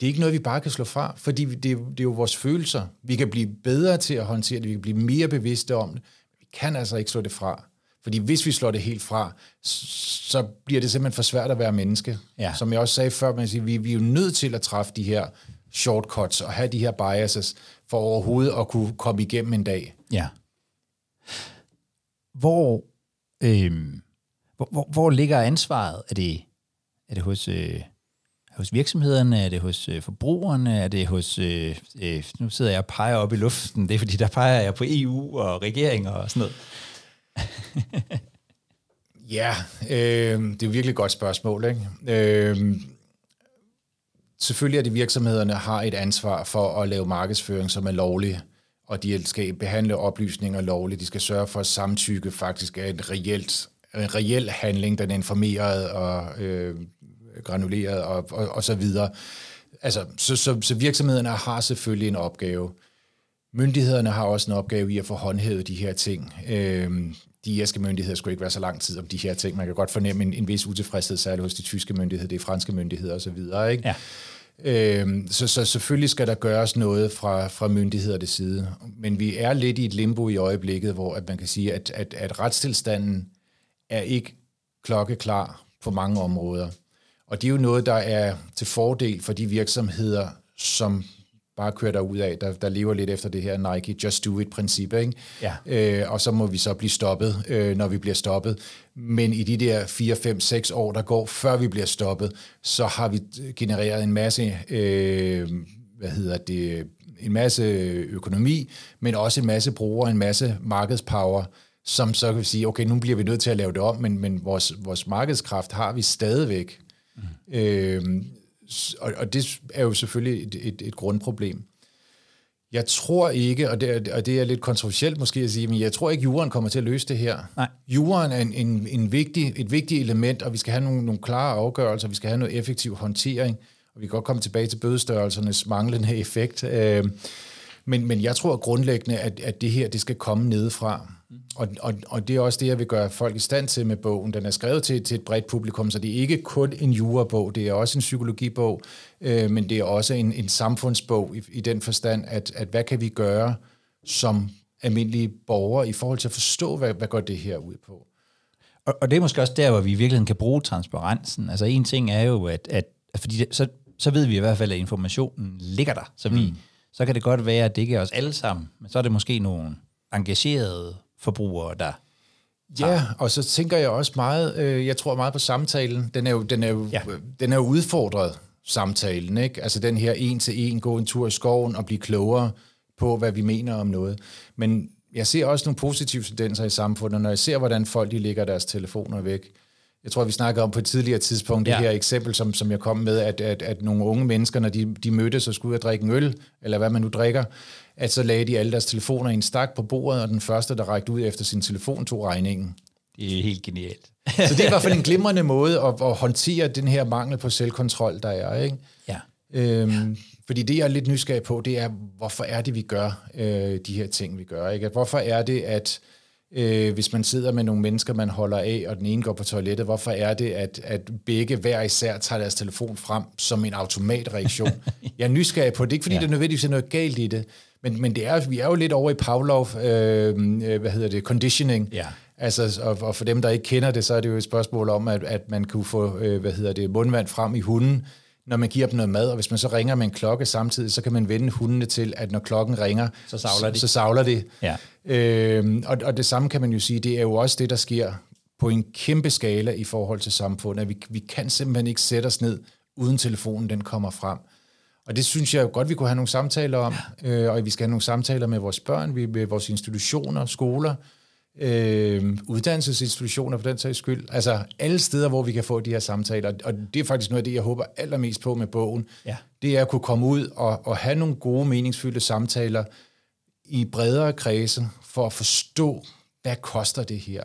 Det er ikke noget, vi bare kan slå fra, fordi det, det er jo vores følelser. Vi kan blive bedre til at håndtere det, vi kan blive mere bevidste om det. Vi kan altså ikke slå det fra. Fordi hvis vi slår det helt fra, så bliver det simpelthen for svært at være menneske. Ja. Som jeg også sagde før, man siger, vi, vi er jo nødt til at træffe de her shortcuts og have de her biases for overhovedet at kunne komme igennem en dag. Ja. Hvor, øh, hvor, hvor, hvor ligger ansvaret? Er det, er det hos, øh, hos virksomhederne? Er det hos øh, forbrugerne? Er det hos... Øh, øh, nu sidder jeg og peger op i luften. Det er fordi, der peger jeg på EU og regeringer og sådan noget. ja, øh, det er virkelig et godt spørgsmål. Ikke? Øh, selvfølgelig er det virksomhederne har et ansvar for at lave markedsføring, som er lovlig, og de skal behandle oplysninger lovligt. De skal sørge for, at samtykke faktisk er en, reelt, en reel handling, den er informeret og øh, granuleret og, og, og så videre. Altså, så, så, så virksomhederne har selvfølgelig en opgave. Myndighederne har også en opgave i at få håndhævet de her ting. Øhm, de irske myndigheder skulle ikke være så lang tid om de her ting. Man kan godt fornemme en, en vis utilfredshed, særligt hos de tyske myndigheder, er franske myndigheder osv. Ikke? Ja. Øhm, så, så selvfølgelig skal der gøres noget fra, fra myndighedernes side. Men vi er lidt i et limbo i øjeblikket, hvor at man kan sige, at, at, at retstilstanden er ikke klokkeklar på mange områder. Og det er jo noget, der er til fordel for de virksomheder, som bare kører der ud af, der, der lever lidt efter det her Nike Just Do It-princip, ikke? Ja. Øh, og så må vi så blive stoppet, øh, når vi bliver stoppet. Men i de der 4, 5, 6 år, der går, før vi bliver stoppet, så har vi genereret en masse, øh, hvad hedder det, en masse økonomi, men også en masse brugere, en masse markedspower, som så kan sige, okay, nu bliver vi nødt til at lave det om, men, men vores, vores markedskraft har vi stadigvæk. Mm. Øh, og, og det er jo selvfølgelig et, et, et grundproblem. Jeg tror ikke, og det, er, og det er lidt kontroversielt måske at sige, men jeg tror ikke, jorden kommer til at løse det her. Nej. Jorden er en, en, en vigtig, et vigtigt element, og vi skal have nogle, nogle klare afgørelser, vi skal have noget effektiv håndtering, og vi kan godt komme tilbage til bødestørrelsernes manglende effekt. Øh, Men, men jeg tror grundlæggende, at, at det her det skal komme nedefra. Mm. Og, og, og det er også det, jeg vil gøre folk i stand til med bogen. Den er skrevet til, til et bredt publikum, så det er ikke kun en jurabog, det er også en psykologibog, øh, men det er også en, en samfundsbog i, i den forstand, at, at hvad kan vi gøre som almindelige borgere i forhold til at forstå, hvad, hvad går det her ud på. Og, og det er måske også der, hvor vi i virkeligheden kan bruge transparensen. Altså en ting er jo, at, at fordi det, så, så ved vi i hvert fald, at informationen ligger der. Så, vi, mm. så kan det godt være, at det ikke er os alle sammen, men så er det måske nogle engagerede forbrugere, der Ja, og så tænker jeg også meget, øh, jeg tror meget på samtalen. Den er jo, den er jo, ja. den er jo udfordret, samtalen. Ikke? Altså den her en til en, gå en tur i skoven og blive klogere på, hvad vi mener om noget. Men jeg ser også nogle positive tendenser i samfundet, når jeg ser, hvordan folk de lægger deres telefoner væk. Jeg tror, vi snakkede om på et tidligere tidspunkt, det ja. her eksempel, som, som jeg kom med, at, at, at nogle unge mennesker, når de, de mødtes og skulle ud og drikke en øl, eller hvad man nu drikker, at så lagde de alle deres telefoner i en stak på bordet, og den første, der rækte ud efter sin telefon, tog regningen. Det er helt genialt. så det er i hvert fald en glimrende måde at, at håndtere den her mangel på selvkontrol, der er. Ikke? Ja. Øhm, fordi det, jeg er lidt nysgerrig på, det er, hvorfor er det, vi gør øh, de her ting, vi gør? Ikke? Hvorfor er det, at øh, hvis man sidder med nogle mennesker, man holder af, og den ene går på toilettet, hvorfor er det, at, at begge hver især tager deres telefon frem som en automatreaktion? jeg er nysgerrig på det. ikke, fordi ja. det nødvendigvis er noget galt i det, men, men det er, vi er jo lidt over i Pavlov, øh, øh, hvad hedder det, conditioning. Ja. Altså, og, og for dem, der ikke kender det, så er det jo et spørgsmål om, at, at man kunne få, øh, hvad hedder det, mundvand frem i hunden, når man giver dem noget mad, og hvis man så ringer med en klokke samtidig, så kan man vende hundene til, at når klokken ringer, så savler de. Så, så savler de. Ja. Øhm, og, og det samme kan man jo sige, det er jo også det, der sker på en kæmpe skala i forhold til samfundet. Vi, vi kan simpelthen ikke sætte os ned, uden telefonen den kommer frem. Og det synes jeg jo godt, vi kunne have nogle samtaler om, øh, og vi skal have nogle samtaler med vores børn, med vores institutioner, skoler, øh, uddannelsesinstitutioner for den sags skyld. Altså alle steder, hvor vi kan få de her samtaler. Og det er faktisk noget af det, jeg håber allermest på med bogen. Ja. Det er at kunne komme ud og, og have nogle gode, meningsfyldte samtaler i bredere kredse for at forstå, hvad koster det her?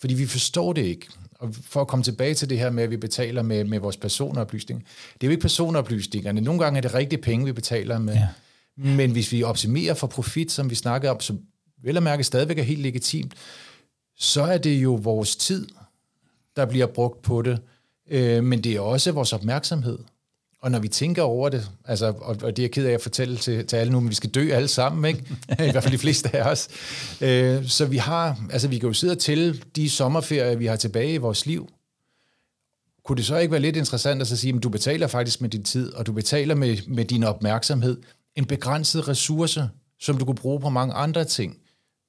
Fordi vi forstår det ikke. Og for at komme tilbage til det her med, at vi betaler med, med vores personoplysning. Det er jo ikke personoplysningerne. Nogle gange er det rigtige penge, vi betaler med. Ja. Men hvis vi optimerer for profit, som vi snakkede om, så vel at mærke stadigvæk er helt legitimt, så er det jo vores tid, der bliver brugt på det, øh, men det er også vores opmærksomhed. Og når vi tænker over det, altså, og, og det er jeg ked af at fortælle til, til alle nu, men vi skal dø alle sammen, ikke? i hvert fald de fleste af os. Øh, så vi har, altså vi kan jo sidde og tælle de sommerferier, vi har tilbage i vores liv. Kunne det så ikke være lidt interessant at så sige, at du betaler faktisk med din tid, og du betaler med, med din opmærksomhed en begrænset ressource, som du kunne bruge på mange andre ting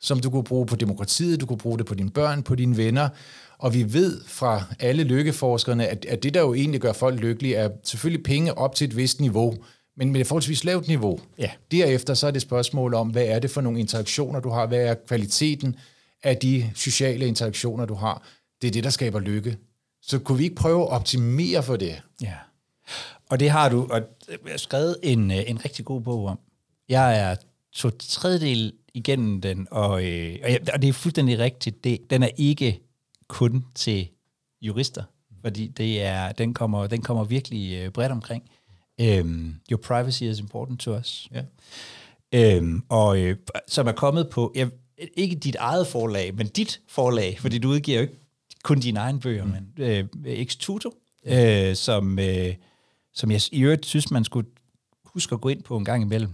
som du kunne bruge på demokratiet, du kunne bruge det på dine børn, på dine venner. Og vi ved fra alle lykkeforskerne, at, at det, der jo egentlig gør folk lykkelige, er selvfølgelig penge op til et vist niveau, men med et forholdsvis lavt niveau. Ja. Derefter så er det spørgsmål om, hvad er det for nogle interaktioner, du har? Hvad er kvaliteten af de sociale interaktioner, du har? Det er det, der skaber lykke. Så kunne vi ikke prøve at optimere for det? Ja. Og det har du og skrevet en, øh, en rigtig god bog om. Jeg er to tredjedel igennem den, og, øh, og, ja, og det er fuldstændig rigtigt. Det, den er ikke kun til jurister, fordi det er, den, kommer, den kommer virkelig øh, bredt omkring. Um, your privacy is important to us. Ja. Um, og øh, som er kommet på, ja, ikke dit eget forlag, men dit forlag, fordi du udgiver jo ikke kun dine egne bøger, mm. men øh, Extuto, ja. øh, som, øh, som jeg i øvrigt synes, man skulle huske at gå ind på en gang imellem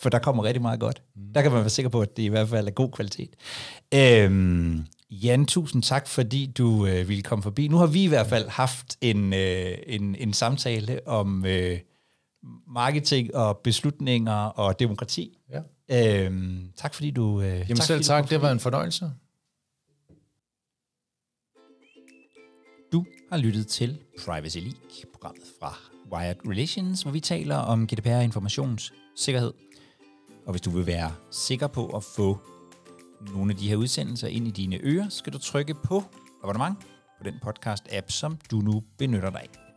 for der kommer rigtig meget godt. Mm. Der kan man være sikker på, at det i hvert fald er god kvalitet. Øhm, Jan, tusind tak, fordi du øh, ville komme forbi. Nu har vi i hvert fald haft en, øh, en, en samtale om øh, marketing og beslutninger og demokrati. Ja. Øhm, tak fordi du... Øh, Jamen tak, selv tak, det var en fornøjelse. Du har lyttet til Privacy League, programmet fra Wired Relations, hvor vi taler om GDPR informationssikkerhed. Og hvis du vil være sikker på at få nogle af de her udsendelser ind i dine ører, skal du trykke på abonnement på den podcast-app, som du nu benytter dig af.